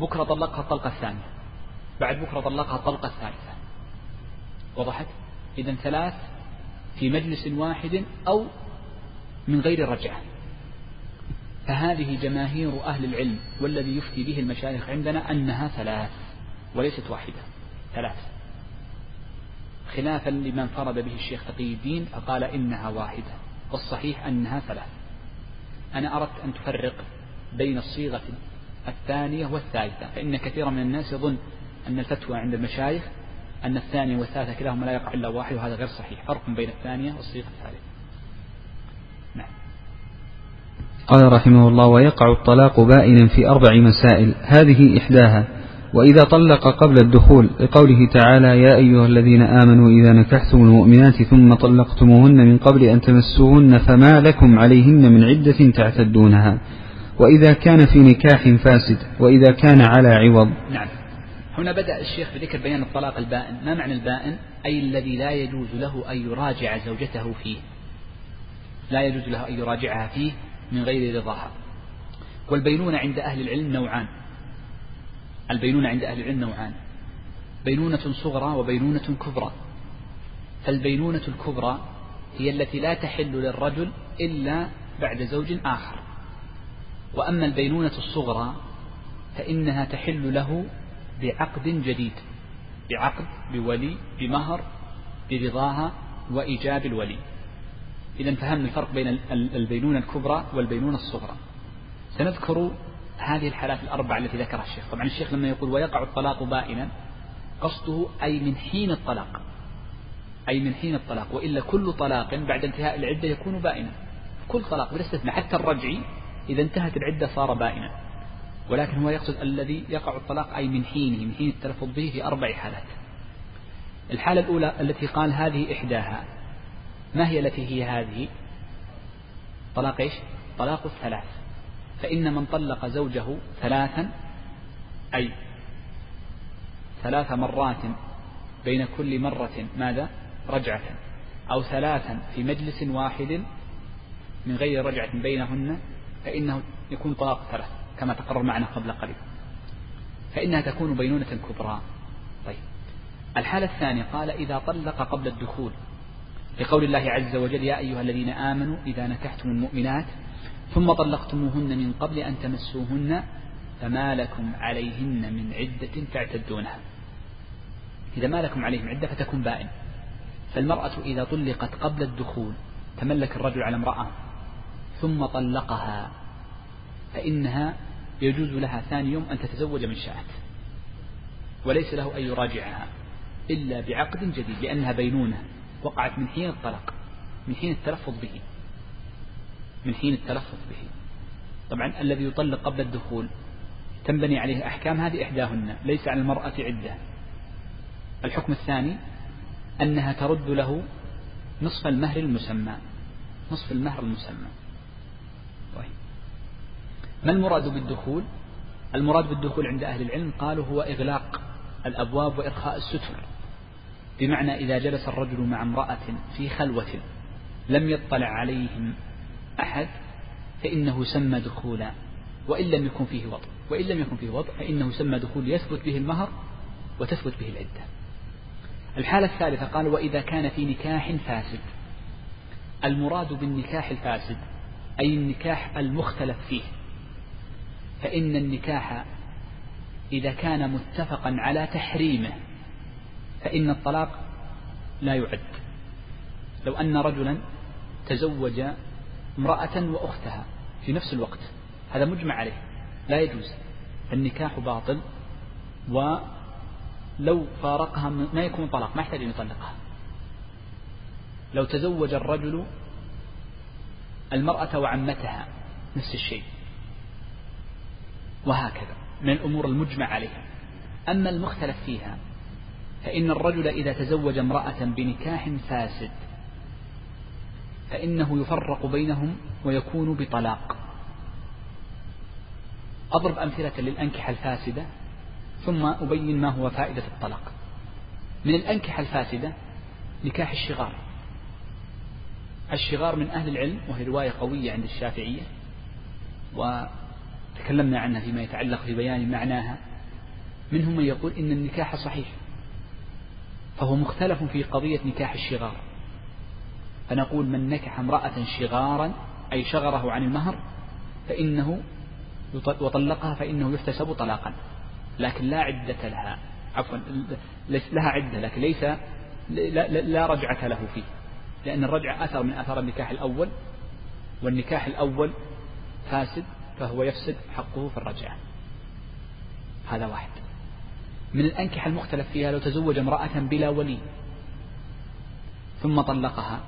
بكرة طلقها الطلقة الثانية. بعد بكرة طلقها الطلقة الثالثة. وضحت؟ إذا ثلاث في مجلس واحد أو من غير رجعة. فهذه جماهير أهل العلم والذي يفتي به المشايخ عندنا أنها ثلاث وليست واحدة ثلاث. خلافا لمن فرض به الشيخ تقي الدين فقال إنها واحدة والصحيح أنها ثلاث. أنا أردت أن تفرق بين الصيغة الثانية والثالثة فإن كثيرا من الناس يظن أن الفتوى عند المشايخ أن الثانية والثالثة كلاهما لا يقع إلا واحد وهذا غير صحيح. فرق بين الثانية والصيغة الثالثة. قال رحمه الله ويقع الطلاق بائنا في أربع مسائل هذه إحداها وإذا طلق قبل الدخول لقوله تعالى يا أيها الذين آمنوا إذا نكحتم المؤمنات ثم طلقتموهن من قبل أن تمسوهن فما لكم عليهن من عدة تعتدونها وإذا كان في نكاح فاسد وإذا كان على عوض. نعم. هنا بدأ الشيخ بذكر بيان الطلاق البائن. ما معنى البائن؟ أي الذي لا يجوز له أن يراجع زوجته فيه. لا يجوز له أن يراجعها فيه من غير رضاها والبينونة عند أهل العلم نوعان. البينونة عند أهل العلم نوعان. بينونة صغرى وبينونة كبرى. فالبينونة الكبرى هي التي لا تحل للرجل إلا بعد زوج آخر. وأما البينونة الصغرى فإنها تحل له بعقد جديد. بعقد بولي بمهر برضاها وإيجاب الولي. إذا فهمنا الفرق بين البينونة الكبرى والبينونة الصغرى. سنذكر هذه الحالات الأربعة التي ذكرها الشيخ. طبعا الشيخ لما يقول ويقع الطلاق بائنا قصده أي من حين الطلاق. أي من حين الطلاق. وإلا كل طلاق بعد انتهاء العدة يكون بائنا. كل طلاق بلا استثناء. حتى الرجعي إذا انتهت العدة صار بائنا. ولكن هو يقصد الذي يقع الطلاق أي من حينه من حين التلفظ به في أربع حالات. الحالة الأولى التي قال هذه إحداها. ما هي التي هي هذه؟ طلاق إيش؟ طلاق الثلاث. فإن من طلق زوجه ثلاثا أي ثلاث مرات بين كل مرة ماذا؟ رجعة. أو ثلاثا في مجلس واحد من غير رجعة بينهن فإنه يكون طلاق ثلاث كما تقرر معنا قبل قليل. فإنها تكون بينونة كبرى. طيب. الحالة الثانية قال إذا طلق قبل الدخول لقول الله عز وجل يا أيها الذين آمنوا إذا نكحتم المؤمنات ثم طلقتموهن من قبل أن تمسوهن فما لكم عليهن من عدة تعتدونها. إذا ما لكم عليهم عدة فتكون بائن. فالمرأة إذا طلقت قبل الدخول تملك الرجل على امرأة ثم طلقها فإنها يجوز لها ثاني يوم أن تتزوج من شاءت وليس له أن يراجعها إلا بعقد جديد لأنها بينونة. وقعت من حين الطلاق من حين التلفظ به. من حين التلفظ به. طبعا الذي يطلق قبل الدخول تنبني عليه أحكام هذه إحداهن ليس على المرأة عدة. الحكم الثاني أنها ترد له نصف المهر المسمى. نصف المهر المسمى. طيب. ما المراد بالدخول؟ المراد بالدخول عند أهل العلم قالوا هو إغلاق الأبواب وإرخاء الستر. بمعنى إذا جلس الرجل مع امرأة في خلوة لم يطلع عليهم أحد فإنه سمى دخولا وإن لم يكن فيه وضع وإن لم يكن فيه وضع فإنه سمى دخول يثبت به المهر وتثبت به العدة. الحالة الثالثة قال وإذا كان في نكاح فاسد. المراد بالنكاح الفاسد أي النكاح المختلف فيه. فإن النكاح إذا كان متفقا على تحريمه فإن الطلاق لا يعد. لو أن رجلا تزوج امرأة وأختها في نفس الوقت هذا مجمع عليه لا يجوز. النكاح باطل ولو فارقها ما يكون طلاق ما يحتاج أن يطلقها. لو تزوج الرجل المرأة وعمتها نفس الشيء. وهكذا من الأمور المجمع عليها. أما المختلف فيها فإن الرجل إذا تزوج امرأة بنكاح فاسد فإنه يفرق بينهم ويكون بطلاق. أضرب أمثلة للأنكحة الفاسدة ثم أبين ما هو فائدة الطلاق. من الأنكحة الفاسدة نكاح الشغار. الشغار من أهل العلم وهي رواية قوية عند الشافعية وتكلمنا عنها فيما يتعلق في بيان معناها. منهم من يقول إن النكاح صحيح. فهو مختلف في قضية نكاح الشغار. فنقول من نكح امرأة شغارا أي شغره عن المهر فإنه وطلقها فإنه يحتسب طلاقا. لكن لا عدة لها. عفوا لها عدة لكن ليس لا, لا رجعة له فيه. لأن الرجعة أثر من أثار النكاح الأول والنكاح الأول فاسد فهو يفسد حقه في الرجعة. هذا واحد. من الأنكحة المختلف فيها لو تزوج امرأة بلا ولي ثم طلقها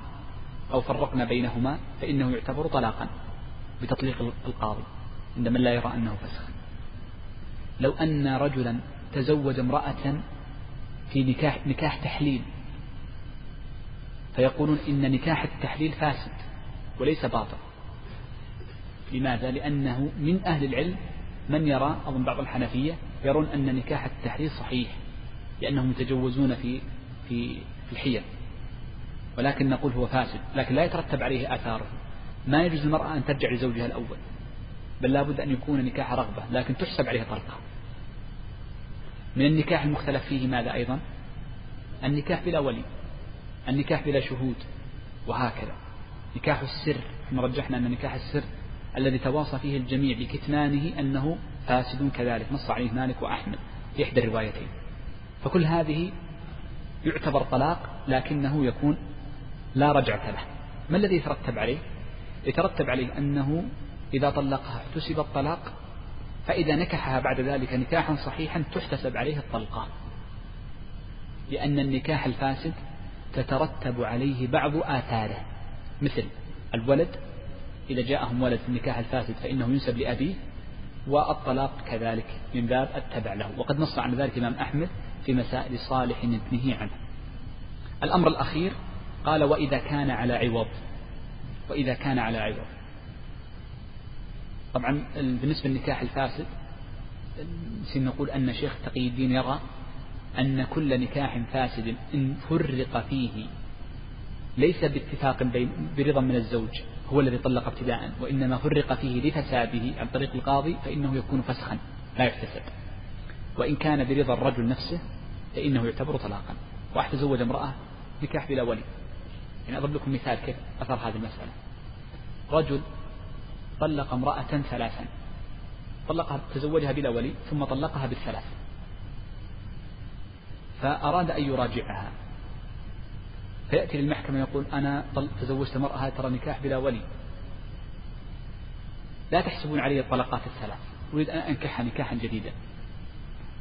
أو فرقنا بينهما فإنه يعتبر طلاقا بتطليق القاضي عندما لا يرى أنه فسخ لو أن رجلا تزوج امرأة في نكاح نكاح تحليل فيقولون إن نكاح التحليل فاسد وليس باطل لماذا؟ لأنه من أهل العلم من يرى أظن بعض الحنفية يرون أن نكاح التحليل صحيح لأنهم يتجوزون في في الحيل. ولكن نقول هو فاسد لكن لا يترتب عليه آثاره ما يجوز المرأة أن ترجع لزوجها الأول بل لابد أن يكون نكاح رغبة لكن تحسب عليه طلقة من النكاح المختلف فيه ماذا أيضا؟ النكاح بلا ولي النكاح بلا شهود وهكذا. نكاح السر إحنا رجحنا أن نكاح السر الذي تواصى فيه الجميع بكتمانه أنه فاسد كذلك نص عليه مالك وأحمد في إحدى الروايتين. فكل هذه يعتبر طلاق لكنه يكون لا رجعة له. ما الذي يترتب عليه؟ يترتب عليه أنه إذا طلقها احتسب الطلاق فإذا نكحها بعد ذلك نكاحا صحيحا تحتسب عليه الطلقة. لأن النكاح الفاسد تترتب عليه بعض آثاره مثل الولد إذا جاءهم ولد في النكاح الفاسد فإنه ينسب لأبيه والطلاق كذلك من باب التبع له. وقد نص عن ذلك الإمام أحمد في مسائل صالح ابنه عنه الأمر الأخير قال وإذا كان على عوض. وإذا كان على عوض. طبعا بالنسبة للنكاح الفاسد نقول أن شيخ تقي الدين يرى أن كل نكاح فاسد إن فرق فيه ليس باتفاق برضا من الزوج. هو الذي طلق ابتداء وإنما فرق فيه لفساده عن طريق القاضي فإنه يكون فسخا لا يحتسب. وإن كان برضا الرجل نفسه فإنه يعتبر طلاقا. واحد تزوج امرأة نكاح بلا ولي. يعني أضرب لكم مثال كيف أثر هذه المسألة. رجل طلق امرأة ثلاثا. طلقها تزوجها بلا ولي ثم طلقها بالثلاث. فأراد أن يراجعها. فيأتي للمحكمة يقول أنا تزوجت امرأة ترى نكاح بلا ولي. لا تحسبون علي الطلقات الثلاث. أريد أن أنكحها نكاحا جديدا.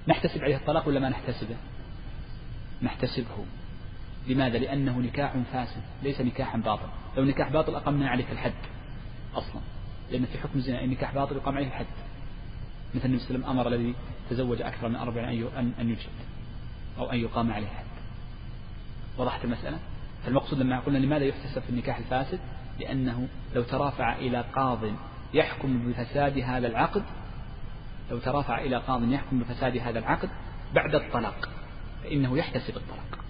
نحتسب عليه الطلاق ولا ما نحتسبه؟ نحتسبه. لماذا؟ لأنه نكاح فاسد ليس نكاحا باطل. لو نكاح باطل أقمنا عليك الحد أصلا. لأن في حكم الزنا النكاح باطل يقام عليه الحد. مثل النبي صلى الله عليه وسلم أمر الذي تزوج أكثر من أربع أن يجلد أو أن يقام عليه الحد. وضحت المسألة؟ فالمقصود لما قلنا لماذا يحتسب في النكاح الفاسد؟ لأنه لو ترافع إلى قاض يحكم بفساد هذا العقد لو ترافع إلى قاض يحكم بفساد هذا العقد بعد الطلاق فإنه يحتسب الطلاق.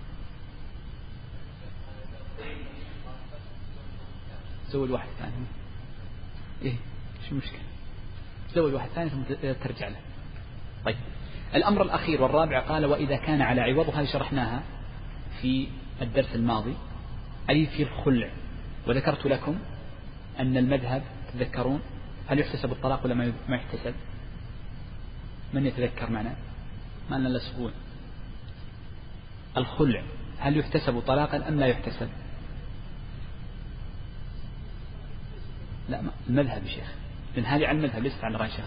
تزوج واحد ثاني. إيه شو المشكلة؟ تزوج واحد ثاني ثم ترجع له. طيب. الأمر الأخير والرابع قال وإذا كان على عوض وهذه شرحناها في الدرس الماضي أي في الخلع وذكرت لكم أن المذهب تذكرون هل يحتسب الطلاق ولا ما يحتسب؟ من يتذكر معنا؟ ما لنا الأسبوع الخلع هل يحتسب طلاقا أم لا يحتسب؟ لا المذهب يا شيخ. لأن هذه على المذهب ليست على رأي شيخ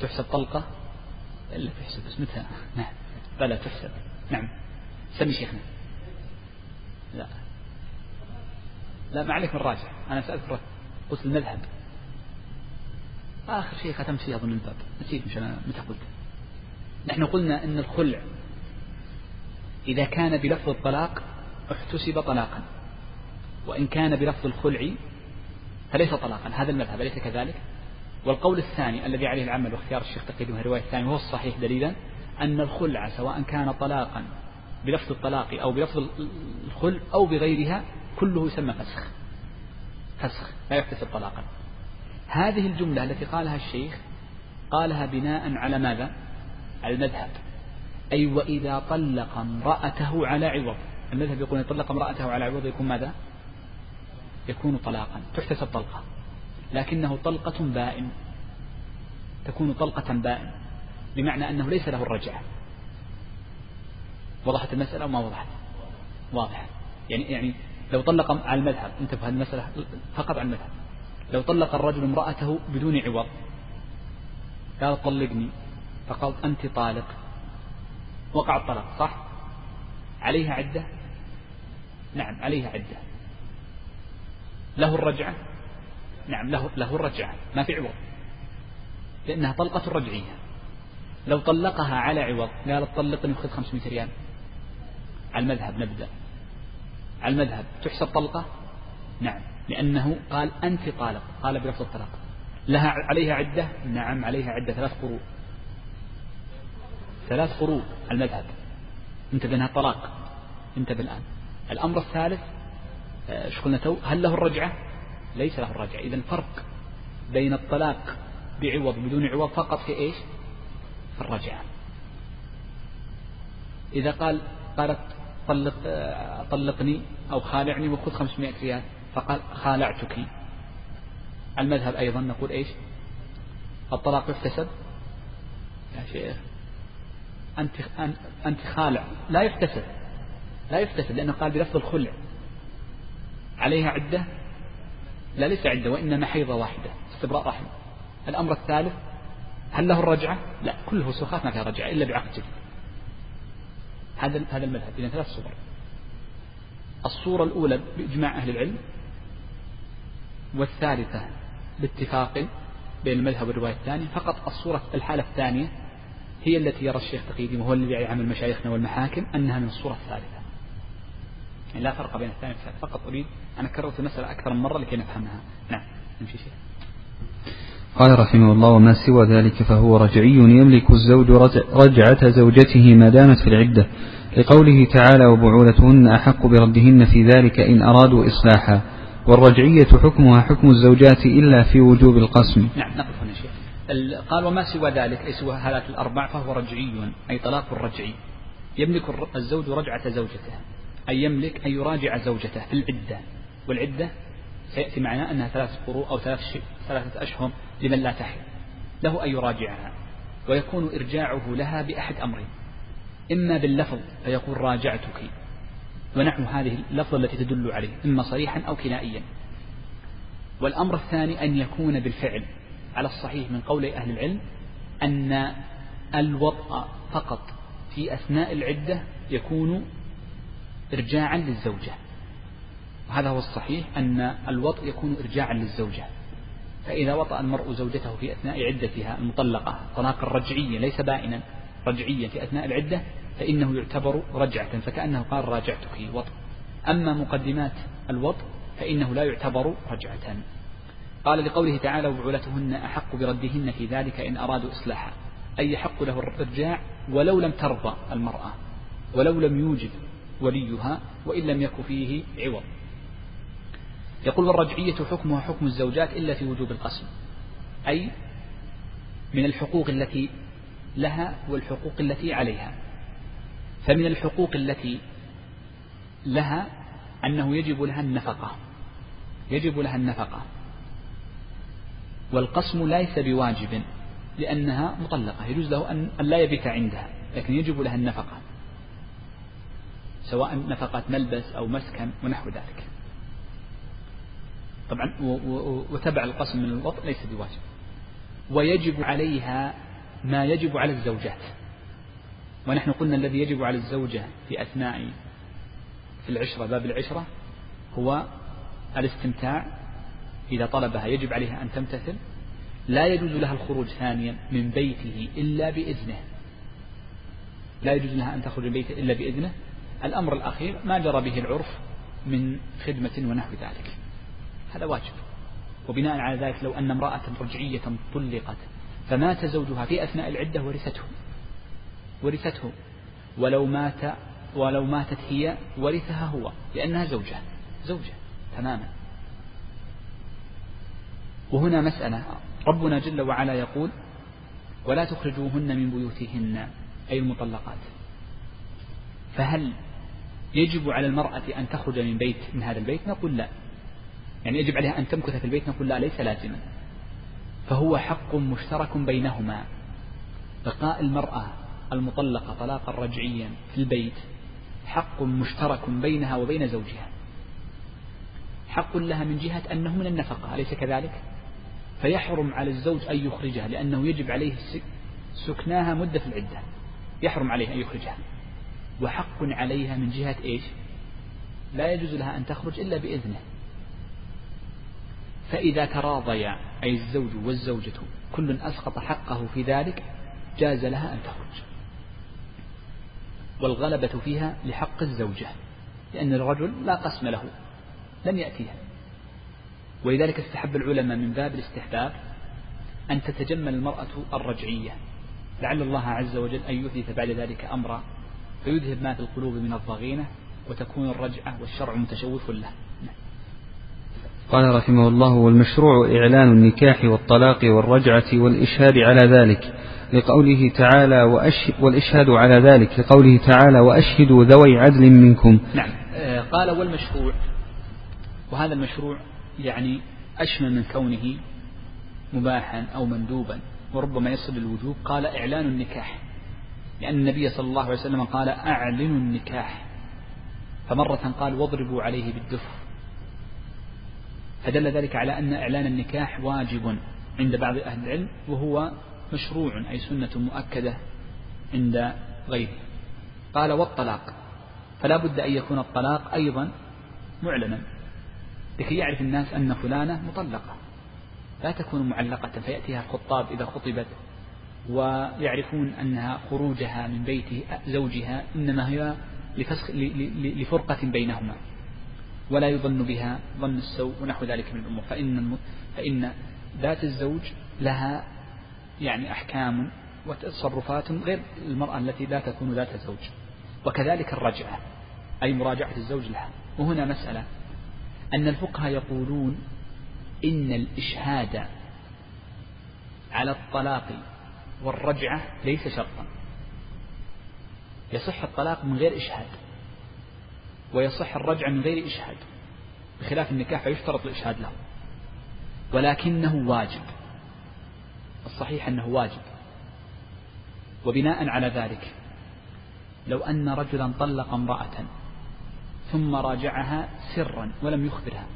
تحسب طلقة؟ إلا تحسب بس متى؟ نعم فلا تحسب. نعم. سمي شيخنا. لا. لا ما عليك من راجع. أنا سألك قلت المذهب. آخر شيء ختمت فيه أظن الباب. نسيت مش أنا متى قلت. نحن قلنا أن الخلع إذا كان بلفظ الطلاق احتسب طلاقا. وإن كان بلفظ الخلع فليس طلاقا. هذا المذهب أليس كذلك؟ والقول الثاني الذي عليه العمل واختيار الشيخ تقييد الرواية الثانية وهو الصحيح دليلا أن الخلع سواء كان طلاقا بلفظ الطلاق أو بلفظ الخلع أو بغيرها كله يسمى فسخ. فسخ لا يحتسب طلاقا. هذه الجملة التي قالها الشيخ قالها بناء على ماذا؟ على المذهب. أي وإذا طلق امرأته على عوض. المذهب يقول طلق امرأته على عوض يكون ماذا؟ يكون طلاقا. تحتسب طلقة. لكنه طلقة بائن. تكون طلقة بائن. بمعنى أنه ليس له الرجعة. وضحت المسألة أو ما وضحت. واضح يعني يعني لو طلق على المذهب انتبه المسألة فقط على المذهب. لو طلق الرجل امرأته بدون عوض قال طلقني. فقالت أنت طالق. وقع الطلاق صح؟ عليها عدة؟ نعم عليها عدة. له الرجعة؟ نعم له له الرجعة. ما في عوض. لأنها طلقة رجعية. لو طلقها على عوض قالت طلقني وخذ 500 ريال. على المذهب نبدأ. على المذهب تحسب طلقة؟ نعم. لأنه قال أنت طالق قال بلفظ الطلاق. لها عليها عدة؟ نعم عليها عدة ثلاث قروء. ثلاث قروء المذهب. انتبه انها طلاق. انتبه الآن. الأمر الثالث آه، إيش قلنا تو؟ هل له الرجعة؟ ليس له الرجعة. إذا الفرق بين الطلاق بعوض بدون عوض فقط في إيش؟ في الرجعة. إذا قال قالت طلق طلقني أو خالعني وخذ 500 ريال فقال خالعتك. المذهب أيضا نقول إيش؟ الطلاق يحتسب. يا شيخ أنت أنت خالع. لا يحتسب لا يحتسب لأنه قال بلفظ الخلع. عليها عدة؟ لا ليس عدة وإنما حيضة واحدة استبراء رحم الأمر الثالث هل له الرجعة؟ لا كل الفسوخات ما فيها رجعة إلا بعقد جديد هذا هذا المذهب. إذا ثلاث صور الصورة الأولى بإجماع أهل العلم والثالثة باتفاق بين المذهب والرواية الثانية. فقط الصورة الحالة الثانية هي التي يرى الشيخ تقييدي وهو الذي يعمل مشايخنا والمحاكم أنها من الصورة الثالثة. يعني لا فرق بين الثاني والثالث فقط أريد أنا كررت المسألة أكثر من مرة لكي نفهمها. نعم. نمشي شيء قال رحمه الله وما سوى ذلك فهو رجعي يملك الزوج رجعة زوجته ما دامت في العدة لقوله تعالى وبعولتهن أحق بردهن في ذلك إن أرادوا إصلاحا والرجعية حكمها حكم الزوجات إلا في وجوب القسم. نعم نقف هنا شيخ. قال وما سوى ذلك؟ أي سوى هذات الأربع فهو رجعي أي طلاق الرجعي. يملك الزوج رجعة زوجته أن يملك أن يراجع زوجته في العدة. والعدة سيأتي معنا أنها ثلاث قروء أو ثلاث ثلاثة أشهر لمن لا تحل له أن يراجعها ويكون إرجاعه لها بأحد أمرين. إما باللفظ فيقول راجعتك ونحو هذه اللفظة التي تدل عليه إما صريحا أو كنائيا. والأمر الثاني أن يكون بالفعل على الصحيح من قول أهل العلم أن الوطأ فقط في أثناء العدة يكون إرجاعا للزوجة. وهذا هو الصحيح أن الوطء يكون إرجاعا للزوجة. فإذا وطأ المرء زوجته في أثناء عدتها المطلقة طلاقا رجعيا ليس بائنا رجعيا في أثناء العدة فإنه يعتبر رجعة فكأنه قال راجعتك وطء أما مقدمات الوطء فإنه لا يعتبر رجعة. قال لقوله تعالى وبعولتهن أحق بردهن في ذلك إن أرادوا إصلاحا أي يحق له الإرجاع ولو لم ترضى المرأة ولو لم يوجد وليها وإن لم يك فيه عوض. يقول والرجعية حكمها حكم الزوجات إلا في وجوب القسم. أي من الحقوق التي لها والحقوق التي عليها. فمن الحقوق التي لها أنه يجب لها النفقة. يجب لها النفقة. والقسم ليس بواجب لأنها مطلقة. يجوز له أن لا يبيت عندها لكن يجب لها النفقة. سواء نفقة ملبس أو مسكن ونحو ذلك. طبعا وتبع القسم من الوطء ليس بواجب. ويجب عليها ما يجب على الزوجات. ونحن قلنا الذي يجب على الزوجة في أثناء في العشرة باب العشرة هو الاستمتاع إذا طلبها. يجب عليها أن تمتثل. لا يجوز لها الخروج ثانيا من بيته إلا بإذنه. لا يجوز لها أن تخرج من بيته إلا بإذنه. الأمر الأخير ما جرى به العرف من خدمة ونحو ذلك. هذا واجب. وبناء على ذلك لو أن امرأة رجعية طلقت فمات زوجها في أثناء العدة ورثته. ورثته. ولو مات ولو ماتت هي ورثها هو لأنها زوجة. زوجة. تماما. وهنا مسألة. ربنا جل وعلا يقول ولا تخرجوهن من بيوتهن أي المطلقات. فهل يجب على المرأة أن تخرج من بيت من هذا البيت؟ نقول لا. يعني يجب عليها أن تمكث في البيت نقول لا ليس لازما. فهو حق مشترك بينهما. بقاء المرأة المطلقة طلاقا رجعيا في البيت حق مشترك بينها وبين زوجها. حق لها من جهة أنه من النفقة أليس كذلك؟ فيحرم على الزوج أن يخرجها لأنه يجب عليه سكناها مدة العدة. يحرم عليه أن يخرجها. وحق عليها من جهة إيش؟ لا يجوز لها أن تخرج إلا بإذنه. فإذا تراضيا أي الزوج والزوجة كل أسقط حقه في ذلك جاز لها أن تخرج. والغلبة فيها لحق الزوجة لأن الرجل لا قسم له لم يأتيها. ولذلك استحب العلماء من باب الاستحباب أن تتجمل المرأة الرجعية. لعل الله عز وجل أن يحدث بعد ذلك أمرا فيذهب ما في القلوب من الضغينة وتكون الرجعة والشرع متشوف له. قال رحمه الله والمشروع إعلان النكاح والطلاق والرجعة والإشهاد على ذلك لقوله تعالى والإشهاد على ذلك لقوله تعالى وأشهدوا ذوي عدل منكم. نعم. آه، قال والمشروع وهذا المشروع يعني أشمل من كونه مباحا أو مندوبا وربما يصل الوجوب. قال إعلان النكاح لأن النبي صلى الله عليه وسلم قال أعلنوا النكاح. فمرة قال واضربوا عليه بالدف. فدل ذلك على أن إعلان النكاح واجب عند بعض أهل العلم وهو مشروع أي سنة مؤكدة عند غيره. قال والطلاق. فلا بد أن يكون الطلاق أيضا معلنا لكي يعرف الناس أن فلانة مطلقة. لا تكون معلقة فيأتيها الخطاب إذا خطبت ويعرفون أنها خروجها من بيت زوجها إنما هي لفسخ لفرقة بينهما. ولا يظن بها ظن السوء ونحو ذلك من الأمور. فإن فإن ذات الزوج لها يعني أحكام وتصرفات غير المرأة التي لا تكون ذات زوج. وكذلك الرجعة أي مراجعة الزوج لها. وهنا مسألة أن الفقهاء يقولون إن الإشهاد على الطلاق والرجعة ليس شرطا. يصح الطلاق من غير إشهاد. ويصح الرجع من غير إشهاد. بخلاف النكاح فيشترط الإشهاد له ولكنه واجب. الصحيح أنه واجب. وبناء على ذلك لو أن رجلا طلق امرأة ثم راجعها سرا ولم يخبرها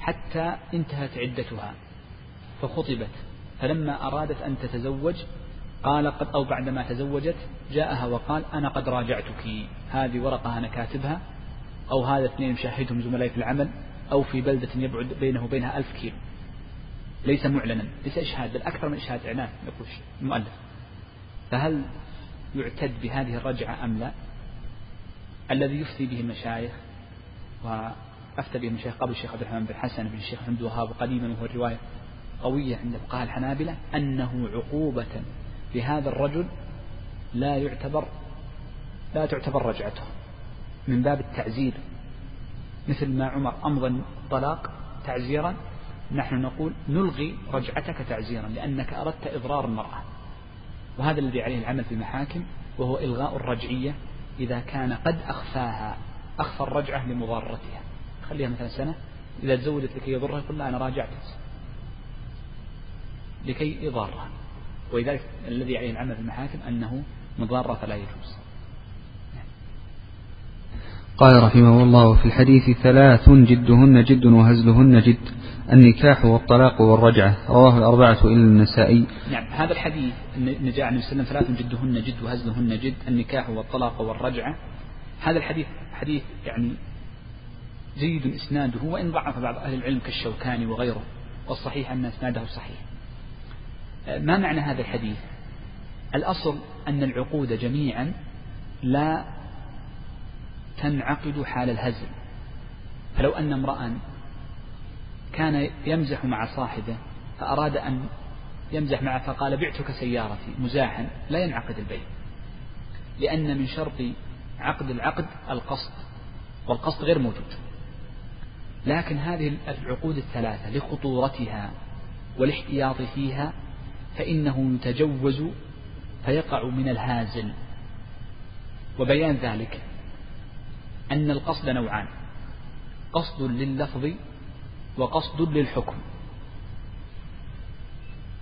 حتى انتهت عدتها فخطبت فلما أرادت أن تتزوج قال قد أو بعدما تزوجت جاءها وقال أنا قد راجعتك. هذه ورقة أنا كاتبها. أو هذا اثنين مشاهدهم زملائي في العمل. أو في بلدة يبعد بينه وبينها ألف كيلو. ليس معلنا ليس إشهاد بل أكثر من إشهاد إعلان يقول المؤلف. فهل يعتد بهذه الرجعة أم لا؟ الذي يفتي به المشايخ وأفتى به المشايخ قبل الشيخ عبد الرحمن بن حسن بن الشيخ محمد الوهاب قديما وهو الرواية قوية عند فقهاء الحنابلة أنه عقوبة لهذا الرجل لا يعتبر لا تعتبر رجعته من باب التعزير. مثل ما عمر أمضى الطلاق تعزيرا نحن نقول نلغي رجعتك تعزيرا لأنك أردت إضرار المرأة. وهذا الذي عليه العمل في المحاكم وهو إلغاء الرجعية إذا كان قد أخفاها أخفى الرجعة لمضارتها خليها مثلا سنة إذا تزوجت لكي يضرها يقول لا أنا راجعتك لكي يضارها. ولذلك الذي عليه العمل في المحاكم أنه مضارة فلا يجوز. قال رحمه الله في الحديث ثلاث جدهن جد وهزلهن جد النكاح والطلاق والرجعة. رواه الأربعة إلا النسائي. نعم هذا الحديث أن جاء عن وسلم ثلاث جدهن جد وهزلهن جد النكاح والطلاق والرجعة. هذا الحديث حديث يعني جيد إسناده وإن ضعف بعض أهل العلم كالشوكاني وغيره والصحيح أن إسناده صحيح. ما معنى هذا الحديث؟ الأصل أن العقود جميعا لا تنعقد حال الهزل. فلو أن امرأ كان يمزح مع صاحبه فأراد أن يمزح معه فقال بعتك سيارتي. مزاحا لا ينعقد البيع لأن من شرط عقد العقد القصد والقصد غير موجود. لكن هذه العقود الثلاثة لخطورتها والاحتياط فيها فإنه يتجوز فيقع من الهازل. وبيان ذلك أن القصد نوعان قصد لللفظ وقصد للحكم.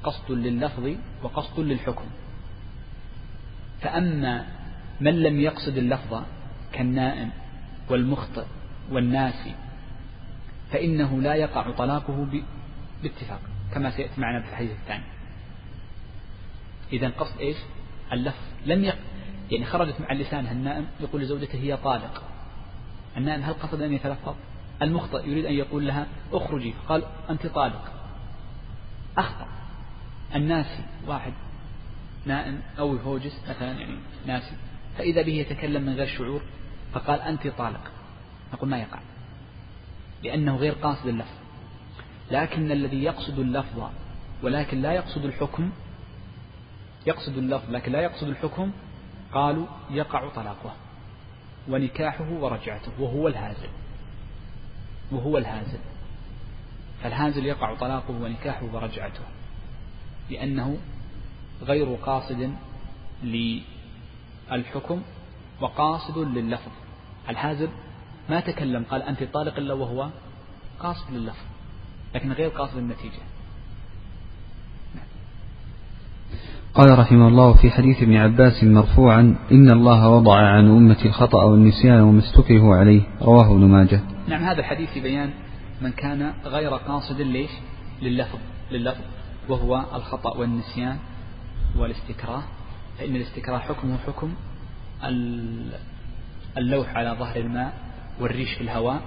قصد لللفظ وقصد للحكم. فأما من لم يقصد اللفظ كالنائم والمخطئ والناسي فإنه لا يقع طلاقه باتفاق كما سيأتي معنا في الحديث الثاني. إذا قصد إيش؟ اللفظ لم يق... يعني خرجت مع لسانها النائم يقول لزوجته هي طالق. النائم هل قصد أن يتلفظ؟ المخطئ يريد أن يقول لها اخرجي. قال أنت طالق. أخطأ. الناسي واحد نائم أو هوجس مثلا يعني ناسي. فإذا به يتكلم من غير شعور فقال أنت طالق. نقول ما يقع. لأنه غير قاصد اللفظ لكن الذي يقصد اللفظ ولكن لا يقصد الحكم يقصد اللفظ لكن لا يقصد الحكم. قالوا يقع طلاقه ونكاحه ورجعته وهو الهازل وهو الهازل. فالهازل يقع طلاقه ونكاحه ورجعته لأنه غير قاصد للحكم وقاصد لللفظ. الهازل ما تكلم قال أنت طالق إلا وهو قاصد لللفظ لكن غير قاصد النتيجة قال رحمه الله في حديث ابن عباس مرفوعا إن الله وضع عن أمة الخطأ والنسيان وما استكرهوا عليه. رواه ابن ماجه. نعم هذا الحديث بيان من كان غير قاصد ليش؟ لللفظ لللفظ وهو الخطأ والنسيان والاستكراه فإن الاستكراه حكمه حكم اللوح على ظهر الماء والريش في الهواء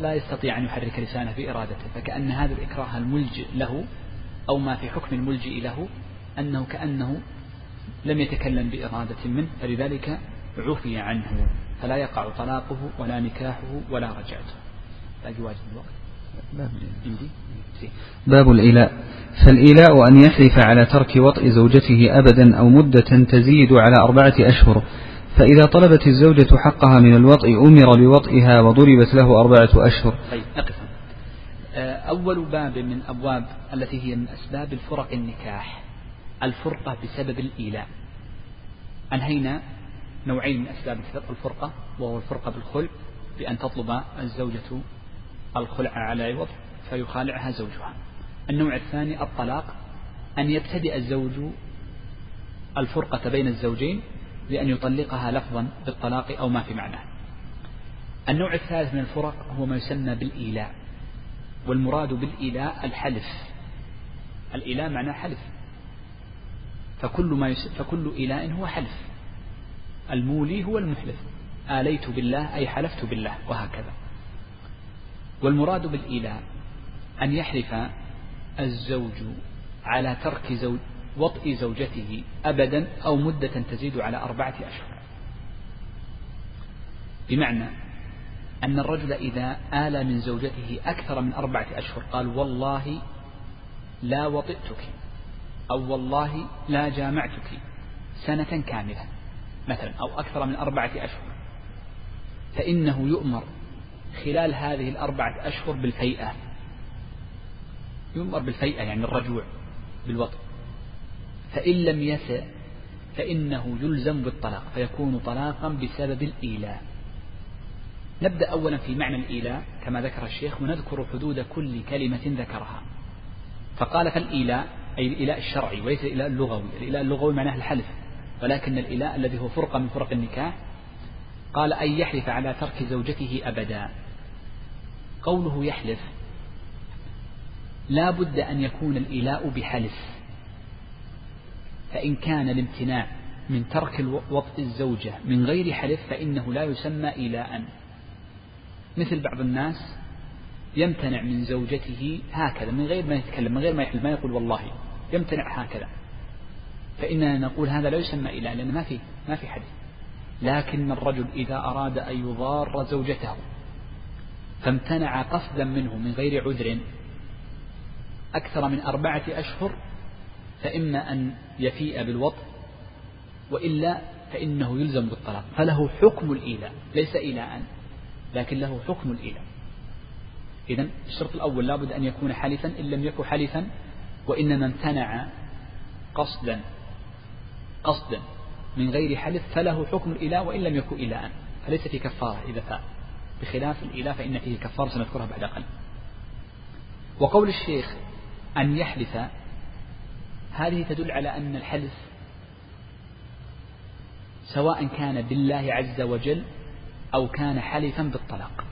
لا يستطيع أن يحرك لسانه بإرادته فكأن هذا الإكراه الملجئ له أو ما في حكم الملجئ له أنه كأنه لم يتكلم بإرادة منه فلذلك عفي عنه فلا يقع طلاقه ولا نكاحه ولا رجعته. باقي واجب الوقت. باب الإيلاء. فالإيلاء أن يحلف على ترك وطء زوجته أبدا أو مدة تزيد على أربعة أشهر. فإذا طلبت الزوجة حقها من الوطء أمر بوطئها وضربت له أربعة أشهر. طيب أقف آه، أول باب من أبواب التي هي من أسباب الفرق النكاح. الفرقة بسبب الإيلاء. أنهينا نوعين من أسباب الفرقة وهو الفرقة بالخلع بأن تطلب الزوجة الخلع على عوض فيخالعها زوجها. النوع الثاني الطلاق أن يبتدئ الزوج الفرقة بين الزوجين بأن يطلقها لفظا بالطلاق أو ما في معناه. النوع الثالث من الفرق هو ما يسمى بالإيلاء والمراد بالإيلاء الحلف. الإيلاء معناه حلف. فكل ما يس... فكل إيلاء هو حلف. المولي هو المحلف. آليت بالله أي حلفت بالله وهكذا. والمراد بالإيلاء أن يحلف الزوج على ترك زوج وطئ زوجته أبدا أو مدة تزيد على أربعة أشهر. بمعنى أن الرجل إذا آل من زوجته أكثر من أربعة أشهر قال والله لا وطئتك. أو والله لا جامعتك سنة كاملة مثلا أو أكثر من أربعة أشهر. فإنه يؤمر خلال هذه الأربعة أشهر بالفيئة. يؤمر بالفيئة يعني الرجوع بالوطء فإن لم يسع فإنه يلزم بالطلاق فيكون طلاقا بسبب الإيلاء. نبدأ أولا في معنى الإيلاء كما ذكر الشيخ ونذكر حدود كل كلمة ذكرها. فقال فالإيلاء أي الإيلاء الشرعي وليس الإيلاء اللغوي. الإيلاء اللغوي معناه الحلف. ولكن الإيلاء الذي هو فرقة من فرق النكاح قال أن يحلف على ترك زوجته أبدا. قوله يحلف لا بد أن يكون الإيلاء بحلف. فإن كان الامتناع من ترك وطء الزوجة من غير حلف فإنه لا يسمى إيلاء مثل بعض الناس يمتنع من زوجته هكذا من غير ما يتكلم من غير ما يحلف ما يقول والله يمتنع هكذا. فإننا نقول هذا لا يسمى إيلاء لأن ما في ما في حديث. لكن الرجل إذا أراد أن يضار زوجته فامتنع قصدا منه من غير عذر أكثر من أربعة أشهر فإما أن يفيء بالوطء وإلا فإنه يلزم بالطلاق. فله حكم الإيلاء ليس إيلاء لكن له حكم الإيلاء إذا الشرط الأول لابد أن يكون حلفا إن لم يكن حلفا وإنما امتنع قصدا قصدا. من غير حلف فله حكم الإله وإن لم يكن إلاء فليس في كفارة إذا فاء بخلاف الإله فإن فيه كفارة سنذكرها بعد قليل. وقول الشيخ أن يحلف هذه تدل على أن الحلف سواء كان بالله عز وجل أو كان حلفا بالطلاق.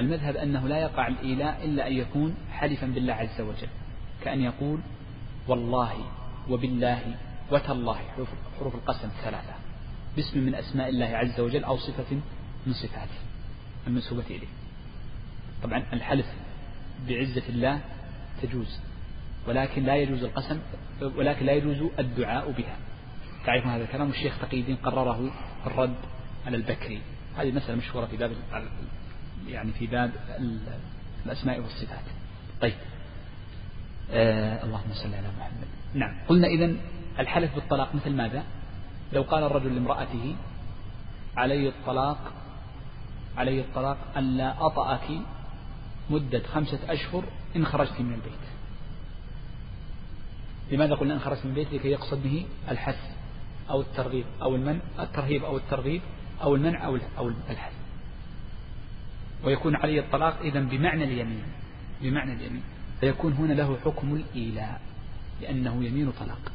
المذهب أنه لا يقع الإيلاء إلا أن يكون حلفا بالله عز وجل كأن يقول والله وبالله وتالله حروف القسم الثلاثة باسم من أسماء الله عز وجل أو صفة من صفاته المنسوبة إليه. طبعا الحلف بعزة الله تجوز ولكن لا يجوز القسم ولكن لا يجوز الدعاء بها. تعرف هذا الكلام؟ الشيخ تقي الدين قرره في الرد على البكري. هذه مسألة مشهورة في باب يعني في باب الأسماء والصفات. طيب. آه اللهم صل على محمد. نعم. قلنا إذا الحلف بالطلاق مثل ماذا؟ لو قال الرجل لامرأته علي الطلاق علي الطلاق ألا أطأك مدة خمسة أشهر إن خرجت من البيت. لماذا قلنا إن خرجت من البيت؟ لكي يقصد به الحث أو الترغيب أو المنع الترهيب أو الترغيب أو المنع أو الحث. ويكون علي الطلاق إذا بمعنى اليمين بمعنى اليمين. فيكون هنا له حكم الإيلاء لأنه يمين طلاق.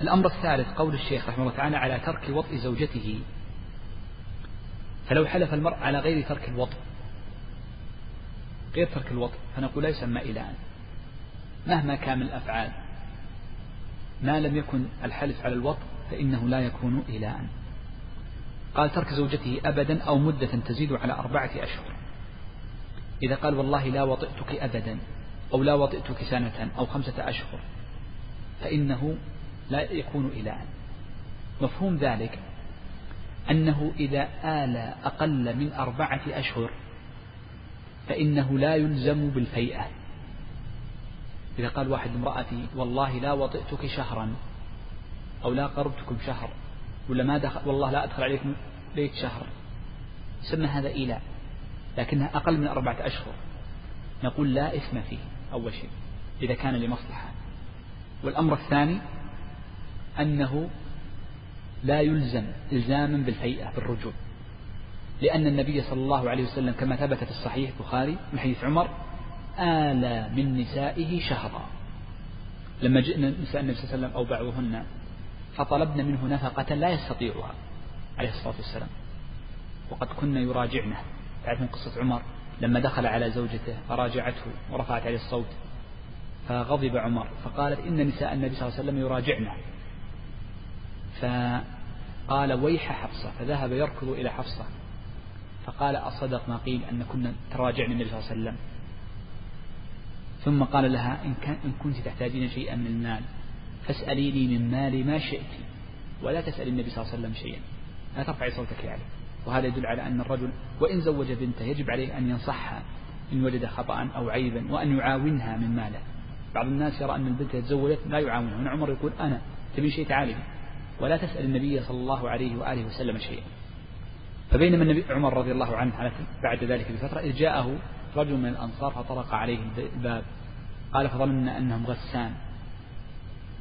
الأمر الثالث قول الشيخ رحمه الله تعالى على ترك وطء زوجته. فلو حلف المرء على غير ترك الوطء غير ترك الوطء فنقول لا يسمى إلاء مهما كان الأفعال ما لم يكن الحلف على الوطء فإنه لا يكون إلاء قال ترك زوجته أبدا أو مدة تزيد على أربعة أشهر. إذا قال والله لا وطئتك أبدا أو لا وطئتك سنة أو خمسة أشهر فإنه لا يكون إلاء مفهوم ذلك أنه إذا آل أقل من أربعة أشهر فإنه لا يلزم بالفيئة. إذا قال واحد امرأتي والله لا وطئتك شهرا أو لا قربتكم شهر ولا ما دخل والله لا أدخل عليكم بيت شهر. سمى هذا إيلاء لكنها أقل من أربعة أشهر. نقول لا إثم فيه أول شيء إذا كان لمصلحة. والأمر الثاني أنه لا يلزم إلزاما بالهيئة بالرجوع. لأن النبي صلى الله عليه وسلم كما ثبت في الصحيح البخاري من حديث عمر آلى من نسائه شهرا. لما جئنا نساء النبي صلى الله عليه وسلم أو بعضهن فطلبنا منه نفقة لا يستطيعها عليه الصلاة والسلام. وقد كنا يراجعنه تعرفون قصة عمر؟ لما دخل على زوجته فراجعته ورفعت عليه الصوت فغضب عمر فقالت إن نساء النبي صلى الله عليه وسلم يراجعنه فقال ويح حفصة فذهب يركض إلى حفصة. فقال أصدق ما قيل أن كنا تراجعن النبي صلى الله عليه وسلم. ثم قال لها إن, كنت تحتاجين شيئا من المال. فاسأليني من مالي ما شئت. ولا تسأل النبي صلى الله عليه وسلم شيئا. لا ترفعي صوتك عليه وهذا يدل على أن الرجل وإن زوج بنته يجب عليه أن ينصحها إن وجد خطأ أو عيبا وأن يعاونها من ماله. بعض الناس يرى أن البنت تزوجت لا يعاونها هنا عمر يقول أنا تبين شيء تعالي ولا تسأل النبي صلى الله عليه وآله وسلم شيئا. فبينما النبي عمر رضي الله عنه بعد ذلك بفترة إذ جاءه رجل من الأنصار فطرق عليه الباب. قال فظننا أنهم غسان.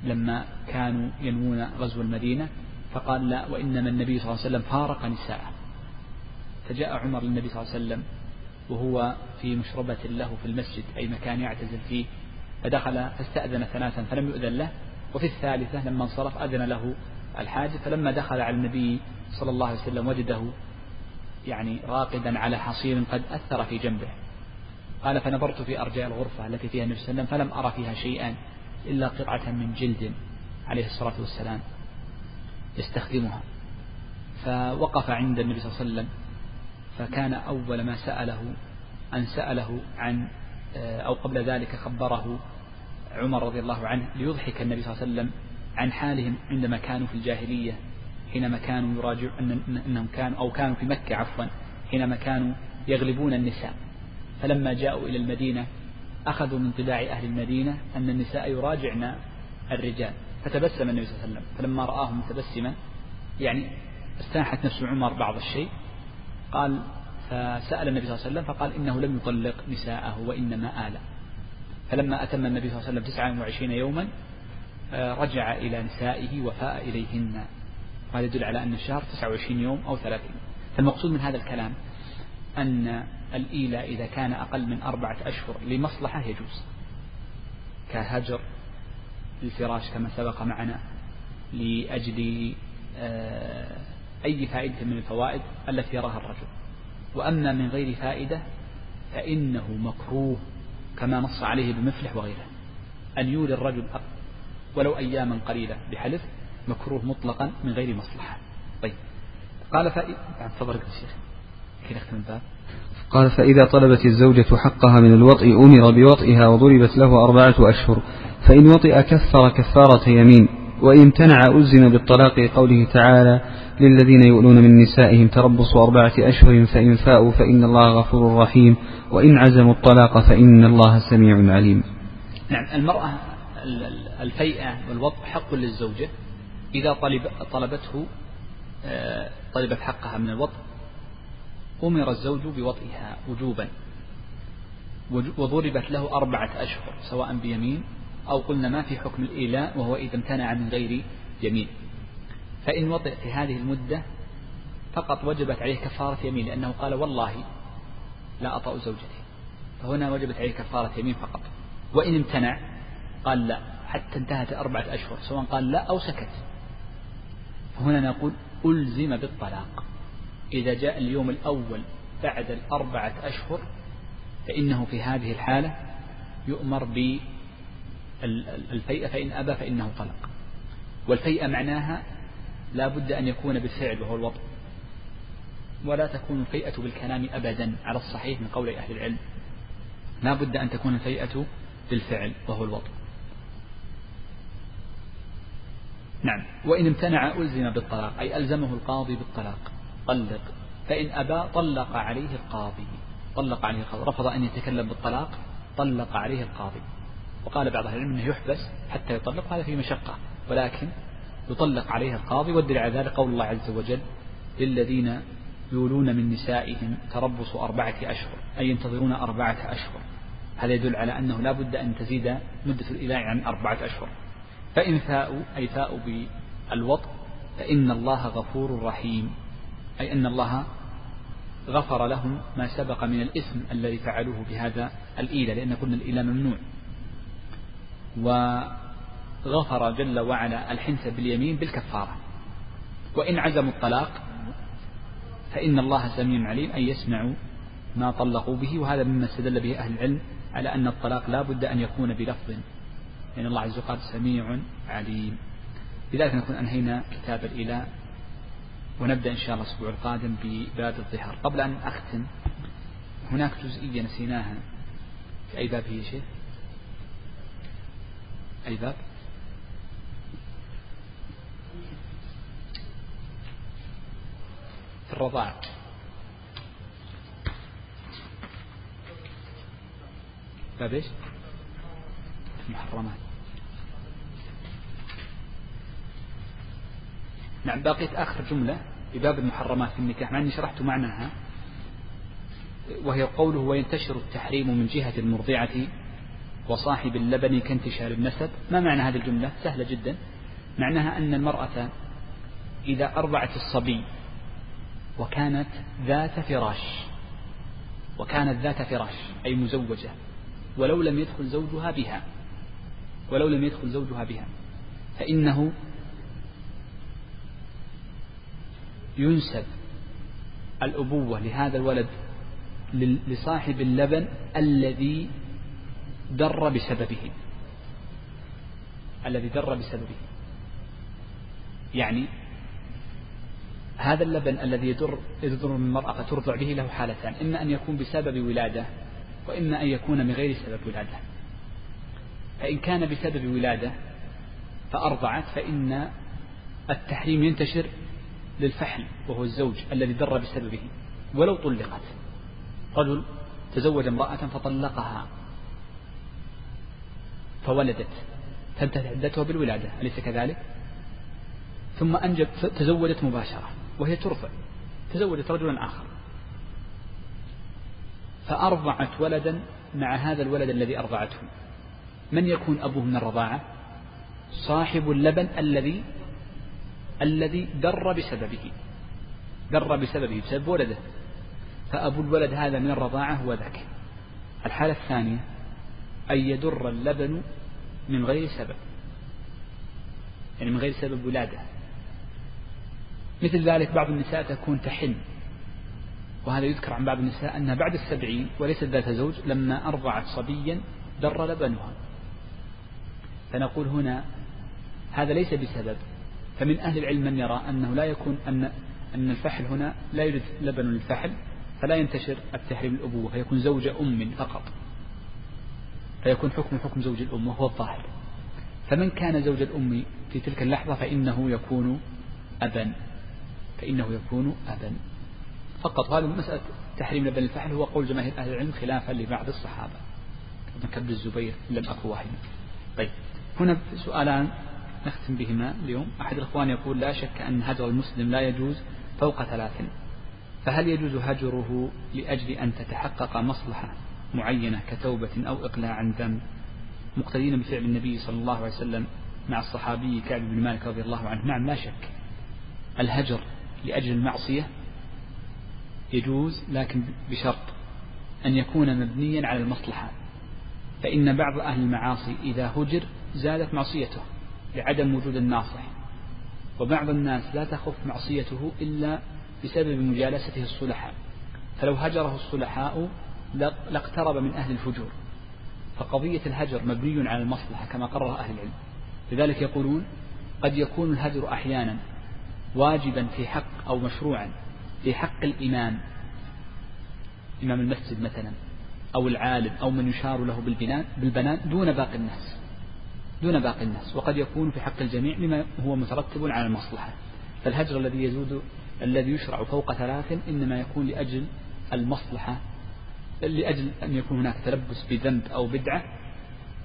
لما كانوا ينوون غزو المدينة فقال لا وإنما النبي صلى الله عليه وسلم فارق نساءه. فجاء عمر للنبي صلى الله عليه وسلم وهو في مشربة له في المسجد أي مكان يعتزل فيه. فدخل فاستأذن ثلاثا فلم يؤذن له. وفي الثالثة لما انصرف أذن له الحاجة فلما دخل على النبي صلى الله عليه وسلم وجده يعني راقدا على حصير قد أثر في جنبه. قال فنظرت في أرجاء الغرفة التي فيها النبي صلى الله عليه وسلم فلم أرى فيها شيئا. إلا قطعة من جلد عليه الصلاة والسلام يستخدمها. فوقف عند النبي صلى الله عليه وسلم فكان أول ما سأله أن سأله عن أو قبل ذلك خبره عمر رضي الله عنه ليضحك النبي صلى الله عليه وسلم عن حالهم عندما كانوا في الجاهلية حينما كانوا يراجع أنهم كانوا أو كانوا في مكة عفوا حينما كانوا يغلبون النساء. فلما جاءوا إلى المدينة أخذوا من طباع أهل المدينة أن النساء يراجعن الرجال. فتبسم النبي صلى الله عليه وسلم. فلما رآهم متبسما يعني استاحت نفس عمر بعض الشيء قال فسأل النبي صلى الله عليه وسلم فقال إنه لم يطلق نساءه وإنما آل. فلما أتم النبي صلى الله عليه وسلم 29 يوما آه، رجع إلى نسائه وفاء إليهن. وهذا يدل على أن الشهر 29 يوم أو 30 فالمقصود من هذا الكلام أن الإيلاء إذا كان أقل من أربعة أشهر لمصلحة يجوز. كهجر الفراش كما سبق معنا لأجل آه، أي فائدة من الفوائد التي يراها الرجل. وأما من غير فائدة فإنه مكروه كما نص عليه بمفلح وغيره. أن يولي الرجل ولو أياما قليلة بحلف مكروه مطلقا من غير مصلحة. طيب قال فإذا تفضل الشيخ كي نختم الباب قال فإذا طلبت الزوجة حقها من الوطء أمر بوطئها وضربت له أربعة أشهر. فإن وطئ كفر كفارة يمين. وإن امتنع ألزم بالطلاق قوله تعالى للذين يؤلون من نسائهم تربص أربعة أشهر فإن فاءوا فإن الله غفور رحيم. وإن عزموا الطلاق فإن الله سميع عليم. نعم المرأة الفيئة والوطء حق للزوجة. إذا طلب طلبته آه، طلبت حقها من الوطء أمر الزوج بوطئها وجوبا. وضربت له أربعة أشهر سواء بيمين أو قلنا ما في حكم الإيلاء وهو إذا امتنع من غير يمين. فإن وطئ في هذه المدة فقط وجبت عليه كفارة يمين لأنه قال والله لا أطأ زوجتي. فهنا وجبت عليه كفارة يمين فقط. وإن امتنع قال لا حتى انتهت أربعة أشهر سواء قال لا أو سكت. فهنا نقول ألزم بالطلاق. إذا جاء اليوم الأول بعد الأربعة أشهر فإنه في هذه الحالة يؤمر بالفيئة فإن أبى فإنه طلق. والفيئة معناها لا بد أن يكون بالفعل وهو الوضع ولا تكون الفيئة بالكلام أبدا على الصحيح من قول أهل العلم. لا بد أن تكون الفيئة بالفعل وهو الوضع نعم. وإن امتنع ألزم بالطلاق أي ألزمه القاضي بالطلاق. طلق فإن أبى طلق عليه القاضي. طلق عليه القاضي. رفض أن يتكلم بالطلاق طلق عليه القاضي. وقال بعض أهل العلم أنه يحبس حتى يطلق هذا في مشقة. ولكن يطلق عليه القاضي والدليل على ذلك قول الله عز وجل للذين يولون من نسائهم تربص أربعة أشهر أي ينتظرون أربعة أشهر. هذا يدل على أنه لا بد أن تزيد مدة الإلاء عن أربعة أشهر. فإن فاءوا أي فاءوا الوطء فإن الله غفور رحيم. أي أن الله غفر لهم ما سبق من الإثم الذي فعلوه بهذا الإيلة لأن قلنا الإيلة ممنوع. وغفر جل وعلا الحنث باليمين بالكفارة. وإن عزموا الطلاق فإن الله سميع عليم أن يسمعوا ما طلقوا به وهذا مما استدل به أهل العلم على أن الطلاق لا بد أن يكون بلفظ لأن الله عز وجل سميع عليم. لذلك نكون أنهينا كتاب الإله ونبدأ إن شاء الله الأسبوع القادم بباب الظهر قبل أن أختم هناك جزئية نسيناها في أي باب هي شيء أي باب؟ في الرضاعة باب إيش؟ المحرمات. نعم بقيت آخر جملة في باب المحرمات في النكاح مع أني شرحت معناها وهي قوله وينتشر التحريم من جهة المرضعة وصاحب اللبن كانتشار النسب. ما معنى هذه الجملة؟ سهلة جدا. معناها أن المرأة إذا أرضعت الصبي وكانت ذات فراش وكانت ذات فراش أي مزوجة ولو لم يدخل زوجها بها ولو لم يدخل زوجها بها فإنه ينسب الأبوة لهذا الولد لصاحب اللبن الذي در بسببه. الذي در بسببه. يعني هذا اللبن الذي يدر يدر من المرأة فترضع به له حالتان إما أن يكون بسبب ولادة وإما أن يكون من غير سبب ولادة. فإن كان بسبب ولادة فأرضعت فإن التحريم ينتشر للفحل وهو الزوج الذي در بسببه ولو طلقت. رجل تزوج امرأة فطلقها. فولدت. تنتهي عدتها بالولادة أليس كذلك؟ ثم أنجب تزوجت مباشرة وهي ترفع. تزوجت رجلا آخر. فأرضعت ولدا مع هذا الولد الذي أرضعته. من يكون أبوه من الرضاعة؟ صاحب اللبن الذي الذي در بسببه. در بسببه بسبب ولده. فأبو الولد هذا من الرضاعة هو ذاك. الحالة الثانية أن يدر اللبن من غير سبب. يعني من غير سبب ولادة. مثل ذلك بعض النساء تكون تحن وهذا يذكر عن بعض النساء أنها بعد السبعين وليست ذات زوج لما أرضعت صبيا در لبنها. فنقول هنا هذا ليس بسبب. فمن أهل العلم من يرى أنه لا يكون أن أن الفحل هنا لا يوجد لبن للفحل فلا ينتشر التحريم الأبوة فيكون زوج أم فقط. فيكون حكم حكم زوج الأم وهو الظاهر. فمن كان زوج الأم في تلك اللحظة فإنه يكون أبا فإنه يكون أبا فقط هذا مسألة تحريم لبن الفحل هو قول جماهير أهل العلم خلافا لبعض الصحابة. ابن الزبير لم أكو واحد. طيب هنا سؤالان. نختم بهما اليوم. أحد الإخوان يقول لا شك أن هجر المسلم لا يجوز فوق ثلاث فهل يجوز هجره لأجل أن تتحقق مصلحة معينة كتوبة أو إقلاع عن ذنب؟ مقتدين بفعل النبي صلى الله عليه وسلم مع الصحابي كعب بن مالك رضي الله عنه. نعم لا شك. الهجر لأجل المعصية يجوز لكن بشرط أن يكون مبنيا على المصلحة. فإن بعض أهل المعاصي إذا هجر زادت معصيته. لعدم وجود الناصح. وبعض الناس لا تخف معصيته إلا بسبب مجالسته الصلحاء. فلو هجره الصلحاء لاقترب من أهل الفجور. فقضية الهجر مبني على المصلحة كما قرر أهل العلم. لذلك يقولون قد يكون الهجر أحيانا واجبا في حق أو مشروعا في حق الإمام. إمام المسجد مثلا أو العالم أو من يشار له بالبنان دون باقي الناس. دون باقي الناس وقد يكون في حق الجميع لما هو مترتب على المصلحة. فالهجر الذي يزود الذي يشرع فوق ثلاث إنما يكون لأجل المصلحة لأجل أن يكون هناك تلبس بذنب أو بدعة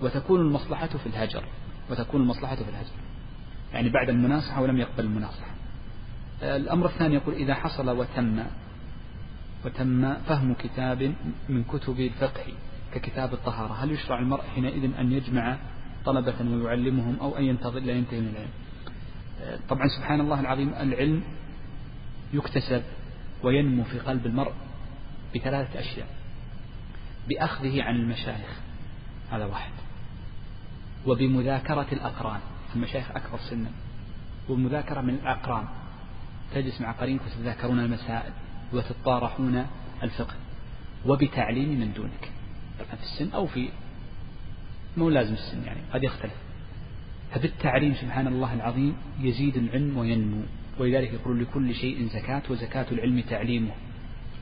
وتكون المصلحة في الهجر وتكون المصلحة في الهجر. يعني بعد المناصحة ولم يقبل المناصحة. الأمر الثاني يقول إذا حصل وتم وتم فهم كتاب من كتب الفقه ككتاب الطهارة هل يشرع المرء حينئذ أن يجمع طلبة ويعلمهم أو أن ينتظر إلى ينتهي من العلم. طبعا سبحان الله العظيم العلم يكتسب وينمو في قلب المرء بثلاثة أشياء. بأخذه عن المشايخ هذا واحد. وبمذاكرة الأقران المشايخ أكبر سنا. ومذاكرة من الأقران. تجلس مع قرينك وتتذاكرون المسائل وتتطارحون الفقه. وبتعليم من دونك في السن أو في مو لازم السن يعني قد يختلف. فبالتعليم سبحان الله العظيم يزيد العلم وينمو. ولذلك يقول لكل شيء زكاة وزكاة العلم تعليمه.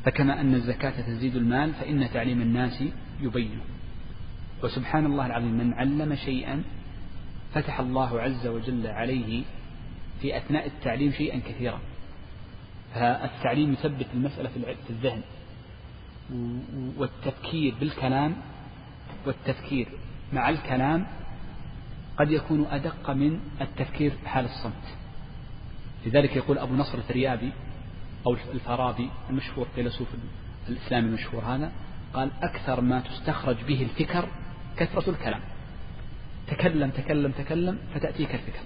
فكما أن الزكاة تزيد المال فإن تعليم الناس يبينه. وسبحان الله العظيم من علم شيئا فتح الله عز وجل عليه في أثناء التعليم شيئا كثيرا. فالتعليم يثبت المسألة في الذهن. والتفكير بالكلام والتفكير. مع الكلام قد يكون أدق من التفكير حال الصمت. لذلك يقول أبو نصر الفريابي أو الفارابي المشهور فيلسوف الإسلامي المشهور هذا قال أكثر ما تستخرج به الفكر كثرة الكلام. تكلم تكلم تكلم فتأتيك الفكر.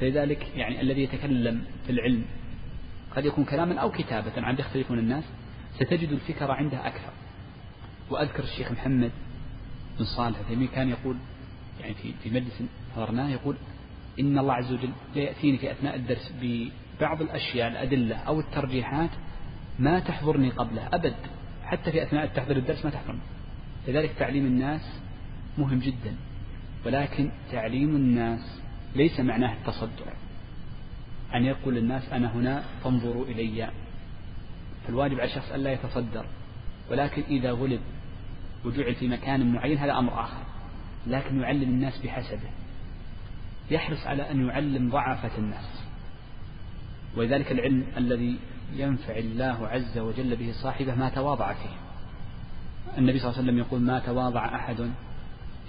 فلذلك يعني الذي يتكلم في العلم قد يكون كلاما أو كتابة عند يختلفون الناس ستجد الفكر عنده أكثر. وأذكر الشيخ محمد بن صالح العثيمين كان يقول يعني في في مجلس حضرناه يقول إن الله عز وجل يأتيني في أثناء الدرس ببعض الأشياء الأدلة أو الترجيحات ما تحضرني قبله أبد. حتى في أثناء تحضير الدرس ما تحضرني. لذلك تعليم الناس مهم جدا ولكن تعليم الناس ليس معناه التصدع. أن يقول للناس أنا هنا فانظروا إلي. فالواجب على الشخص ألا يتصدر ولكن إذا غلب وجعل في مكان معين هذا أمر آخر. لكن يعلم الناس بحسبه يحرص على أن يعلم ضعفة الناس. ولذلك العلم الذي ينفع الله عز وجل به صاحبه ما تواضع فيه. النبي صلى الله عليه وسلم يقول ما تواضع أحد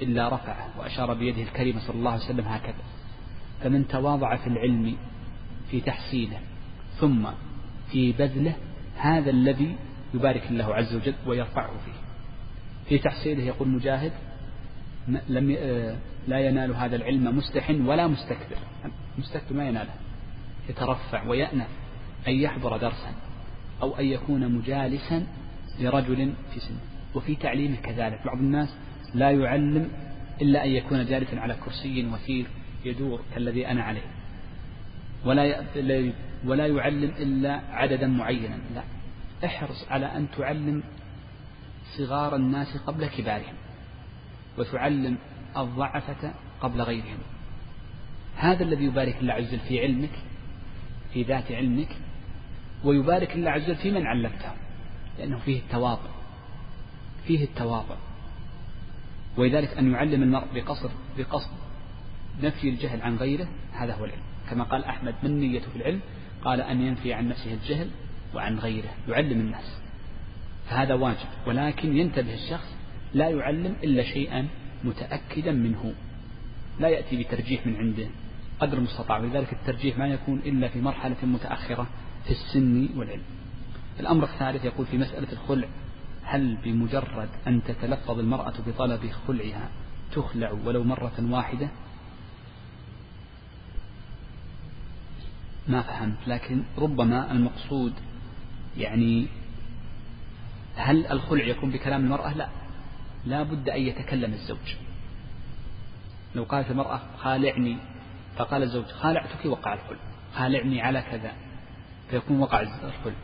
إلا رفعه. وأشار بيده الكريمة صلى الله عليه وسلم هكذا. فمن تواضع في العلم في تحصيله ثم في بذله هذا الذي يبارك الله عز وجل ويرفعه فيه. في تحصيله يقول مجاهد لم لا ينال هذا العلم مستح ولا مستكبر. مستكبر ما يناله. يترفع ويأنف أن يحضر درسا أو أن يكون مجالسا لرجل في سنه. وفي تعليمه كذلك. بعض الناس لا يعلم إلا أن يكون جالسا على كرسي وثير يدور كالذي أنا عليه. ولا ولا يعلم إلا عددا معينا. لا. احرص على أن تعلم صغار الناس قبل كبارهم وتعلم الضعفة قبل غيرهم. هذا الذي يبارك الله عز وجل في علمك في ذات علمك ويبارك الله عز وجل في من علمته لأنه فيه التواضع فيه التواضع. ولذلك أن يعلم المرء بقصر بقصد نفي الجهل عن غيره هذا هو العلم. كما قال أحمد من نيته في العلم؟ قال أن ينفي عن نفسه الجهل وعن غيره يعلم الناس. فهذا واجب. ولكن ينتبه الشخص لا يعلم إلا شيئا متأكدا منه. لا يأتي بترجيح من عنده. قدر المستطاع. ولذلك الترجيح ما يكون إلا في مرحلة متأخرة في السن والعلم. الأمر الثالث يقول في مسألة الخلع. هل بمجرد أن تتلفظ المرأة بطلب خلعها تخلع ولو مرة واحدة؟ ما فهمت. لكن ربما المقصود يعني هل الخلع يكون بكلام المرأة؟ لا. لا بد أن يتكلم الزوج. لو قالت المرأة خالعني فقال الزوج خالعتك وقع الخلع. خالعني على كذا فيكون وقع الخلع.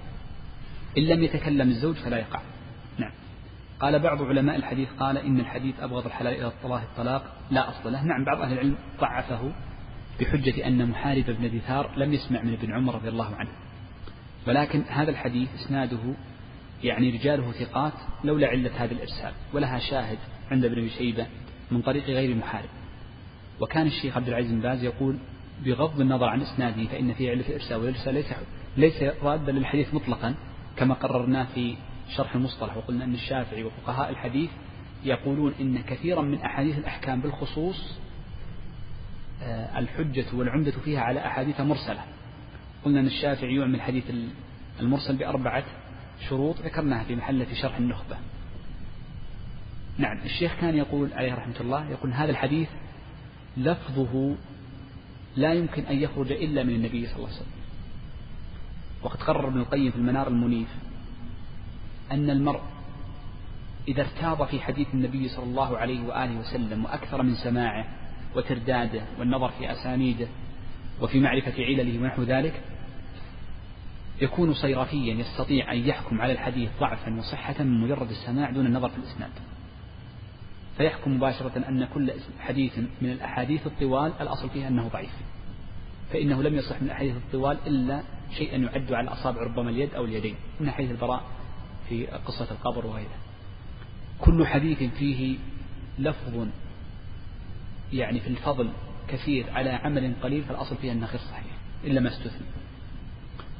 إن لم يتكلم الزوج فلا يقع. نعم. قال بعض علماء الحديث قال إن الحديث أبغض الحلال إلى الله الطلاق لا أصل له. نعم بعض أهل العلم ضعفه بحجة أن محارب بن دثار لم يسمع من ابن عمر رضي الله عنه. ولكن هذا الحديث إسناده يعني رجاله ثقات لولا علة هذا الإرسال ولها شاهد عند ابن شيبة من طريق غير محارب. وكان الشيخ عبد العزيز بن باز يقول بغض النظر عن إسناده فإن فيه علة الإرسال والإرسال ليس ليس رادا للحديث مطلقا كما قررناه في شرح المصطلح وقلنا أن الشافعي وفقهاء الحديث يقولون إن كثيرا من أحاديث الأحكام بالخصوص آه، الحجة والعمدة فيها على أحاديث مرسلة. قلنا أن الشافعي يعمل الحديث المرسل بأربعة شروط ذكرناها في محل في شرح النخبة. نعم الشيخ كان يقول عليه رحمة الله يقول هذا الحديث لفظه لا يمكن أن يخرج إلا من النبي صلى الله عليه وسلم. وقد قرر ابن القيم في المنار المنيف أن المرء إذا ارتاض في حديث النبي صلى الله عليه وآله وسلم وأكثر من سماعه وترداده والنظر في أسانيده وفي معرفة علله ونحو ذلك يكون صيرفيا يستطيع أن يحكم على الحديث ضعفا وصحة من مجرد السماع دون النظر في الإسناد. فيحكم مباشرة أن كل حديث من الأحاديث الطوال الأصل فيها أنه ضعيف. فإنه لم يصح من الأحاديث الطوال إلا شيئا يعد على الأصابع ربما اليد أو اليدين من حديث البراء في قصة القبر وغيره. كل حديث فيه لفظ يعني في الفضل كثير على عمل قليل فالأصل فيها أنه غير صحيح إلا ما استثني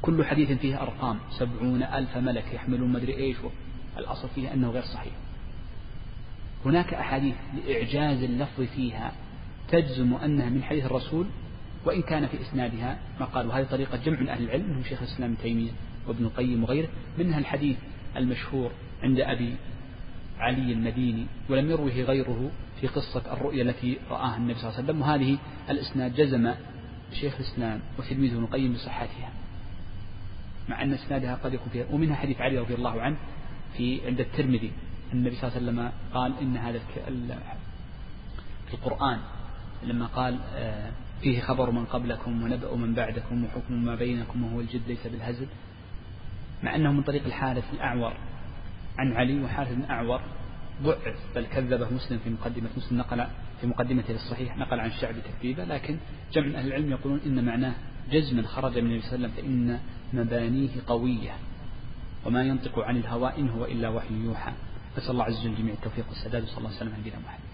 كل حديث فيه أرقام. سبعون ألف ملك يحملون مدري إيش الأصل فيها أنه غير صحيح. هناك أحاديث لإعجاز اللفظ فيها تجزم أنها من حديث الرسول وإن كان في إسنادها ما قال وهذه طريقة جمع من أهل العلم منهم شيخ الإسلام ابن تيمية وابن القيم وغيره منها الحديث المشهور عند أبي علي المديني ولم يروه غيره في قصة الرؤيا التي رآها النبي صلى الله عليه وسلم وهذه الإسناد جزم شيخ الإسلام وتلميذه ابن القيم بصحتها. مع أن إسنادها قد يكون فيها ومنها حديث علي رضي الله عنه في عند الترمذي. النبي صلى الله عليه وسلم قال إن هذا القرآن لما قال آه، فيه خبر من قبلكم ونبأ من بعدكم وحكم ما بينكم وهو الجد ليس بالهزل. مع أنه من طريق الحارث الأعور عن علي وحارث بن أعور ضعف بل كذبه مسلم في مقدمة مسلم نقل في مقدمته للصحيح نقل عن الشعب تكذيبه لكن جمع أهل العلم يقولون إن معناه جزما خرج من النبي صلى الله عليه وسلم فإن مبانيه قوية وما ينطق عن الهوى إن هو إلا وحي يوحى. نسأل الله عز وجل جميع التوفيق والسداد وصلى الله وسلم على نبينا محمد.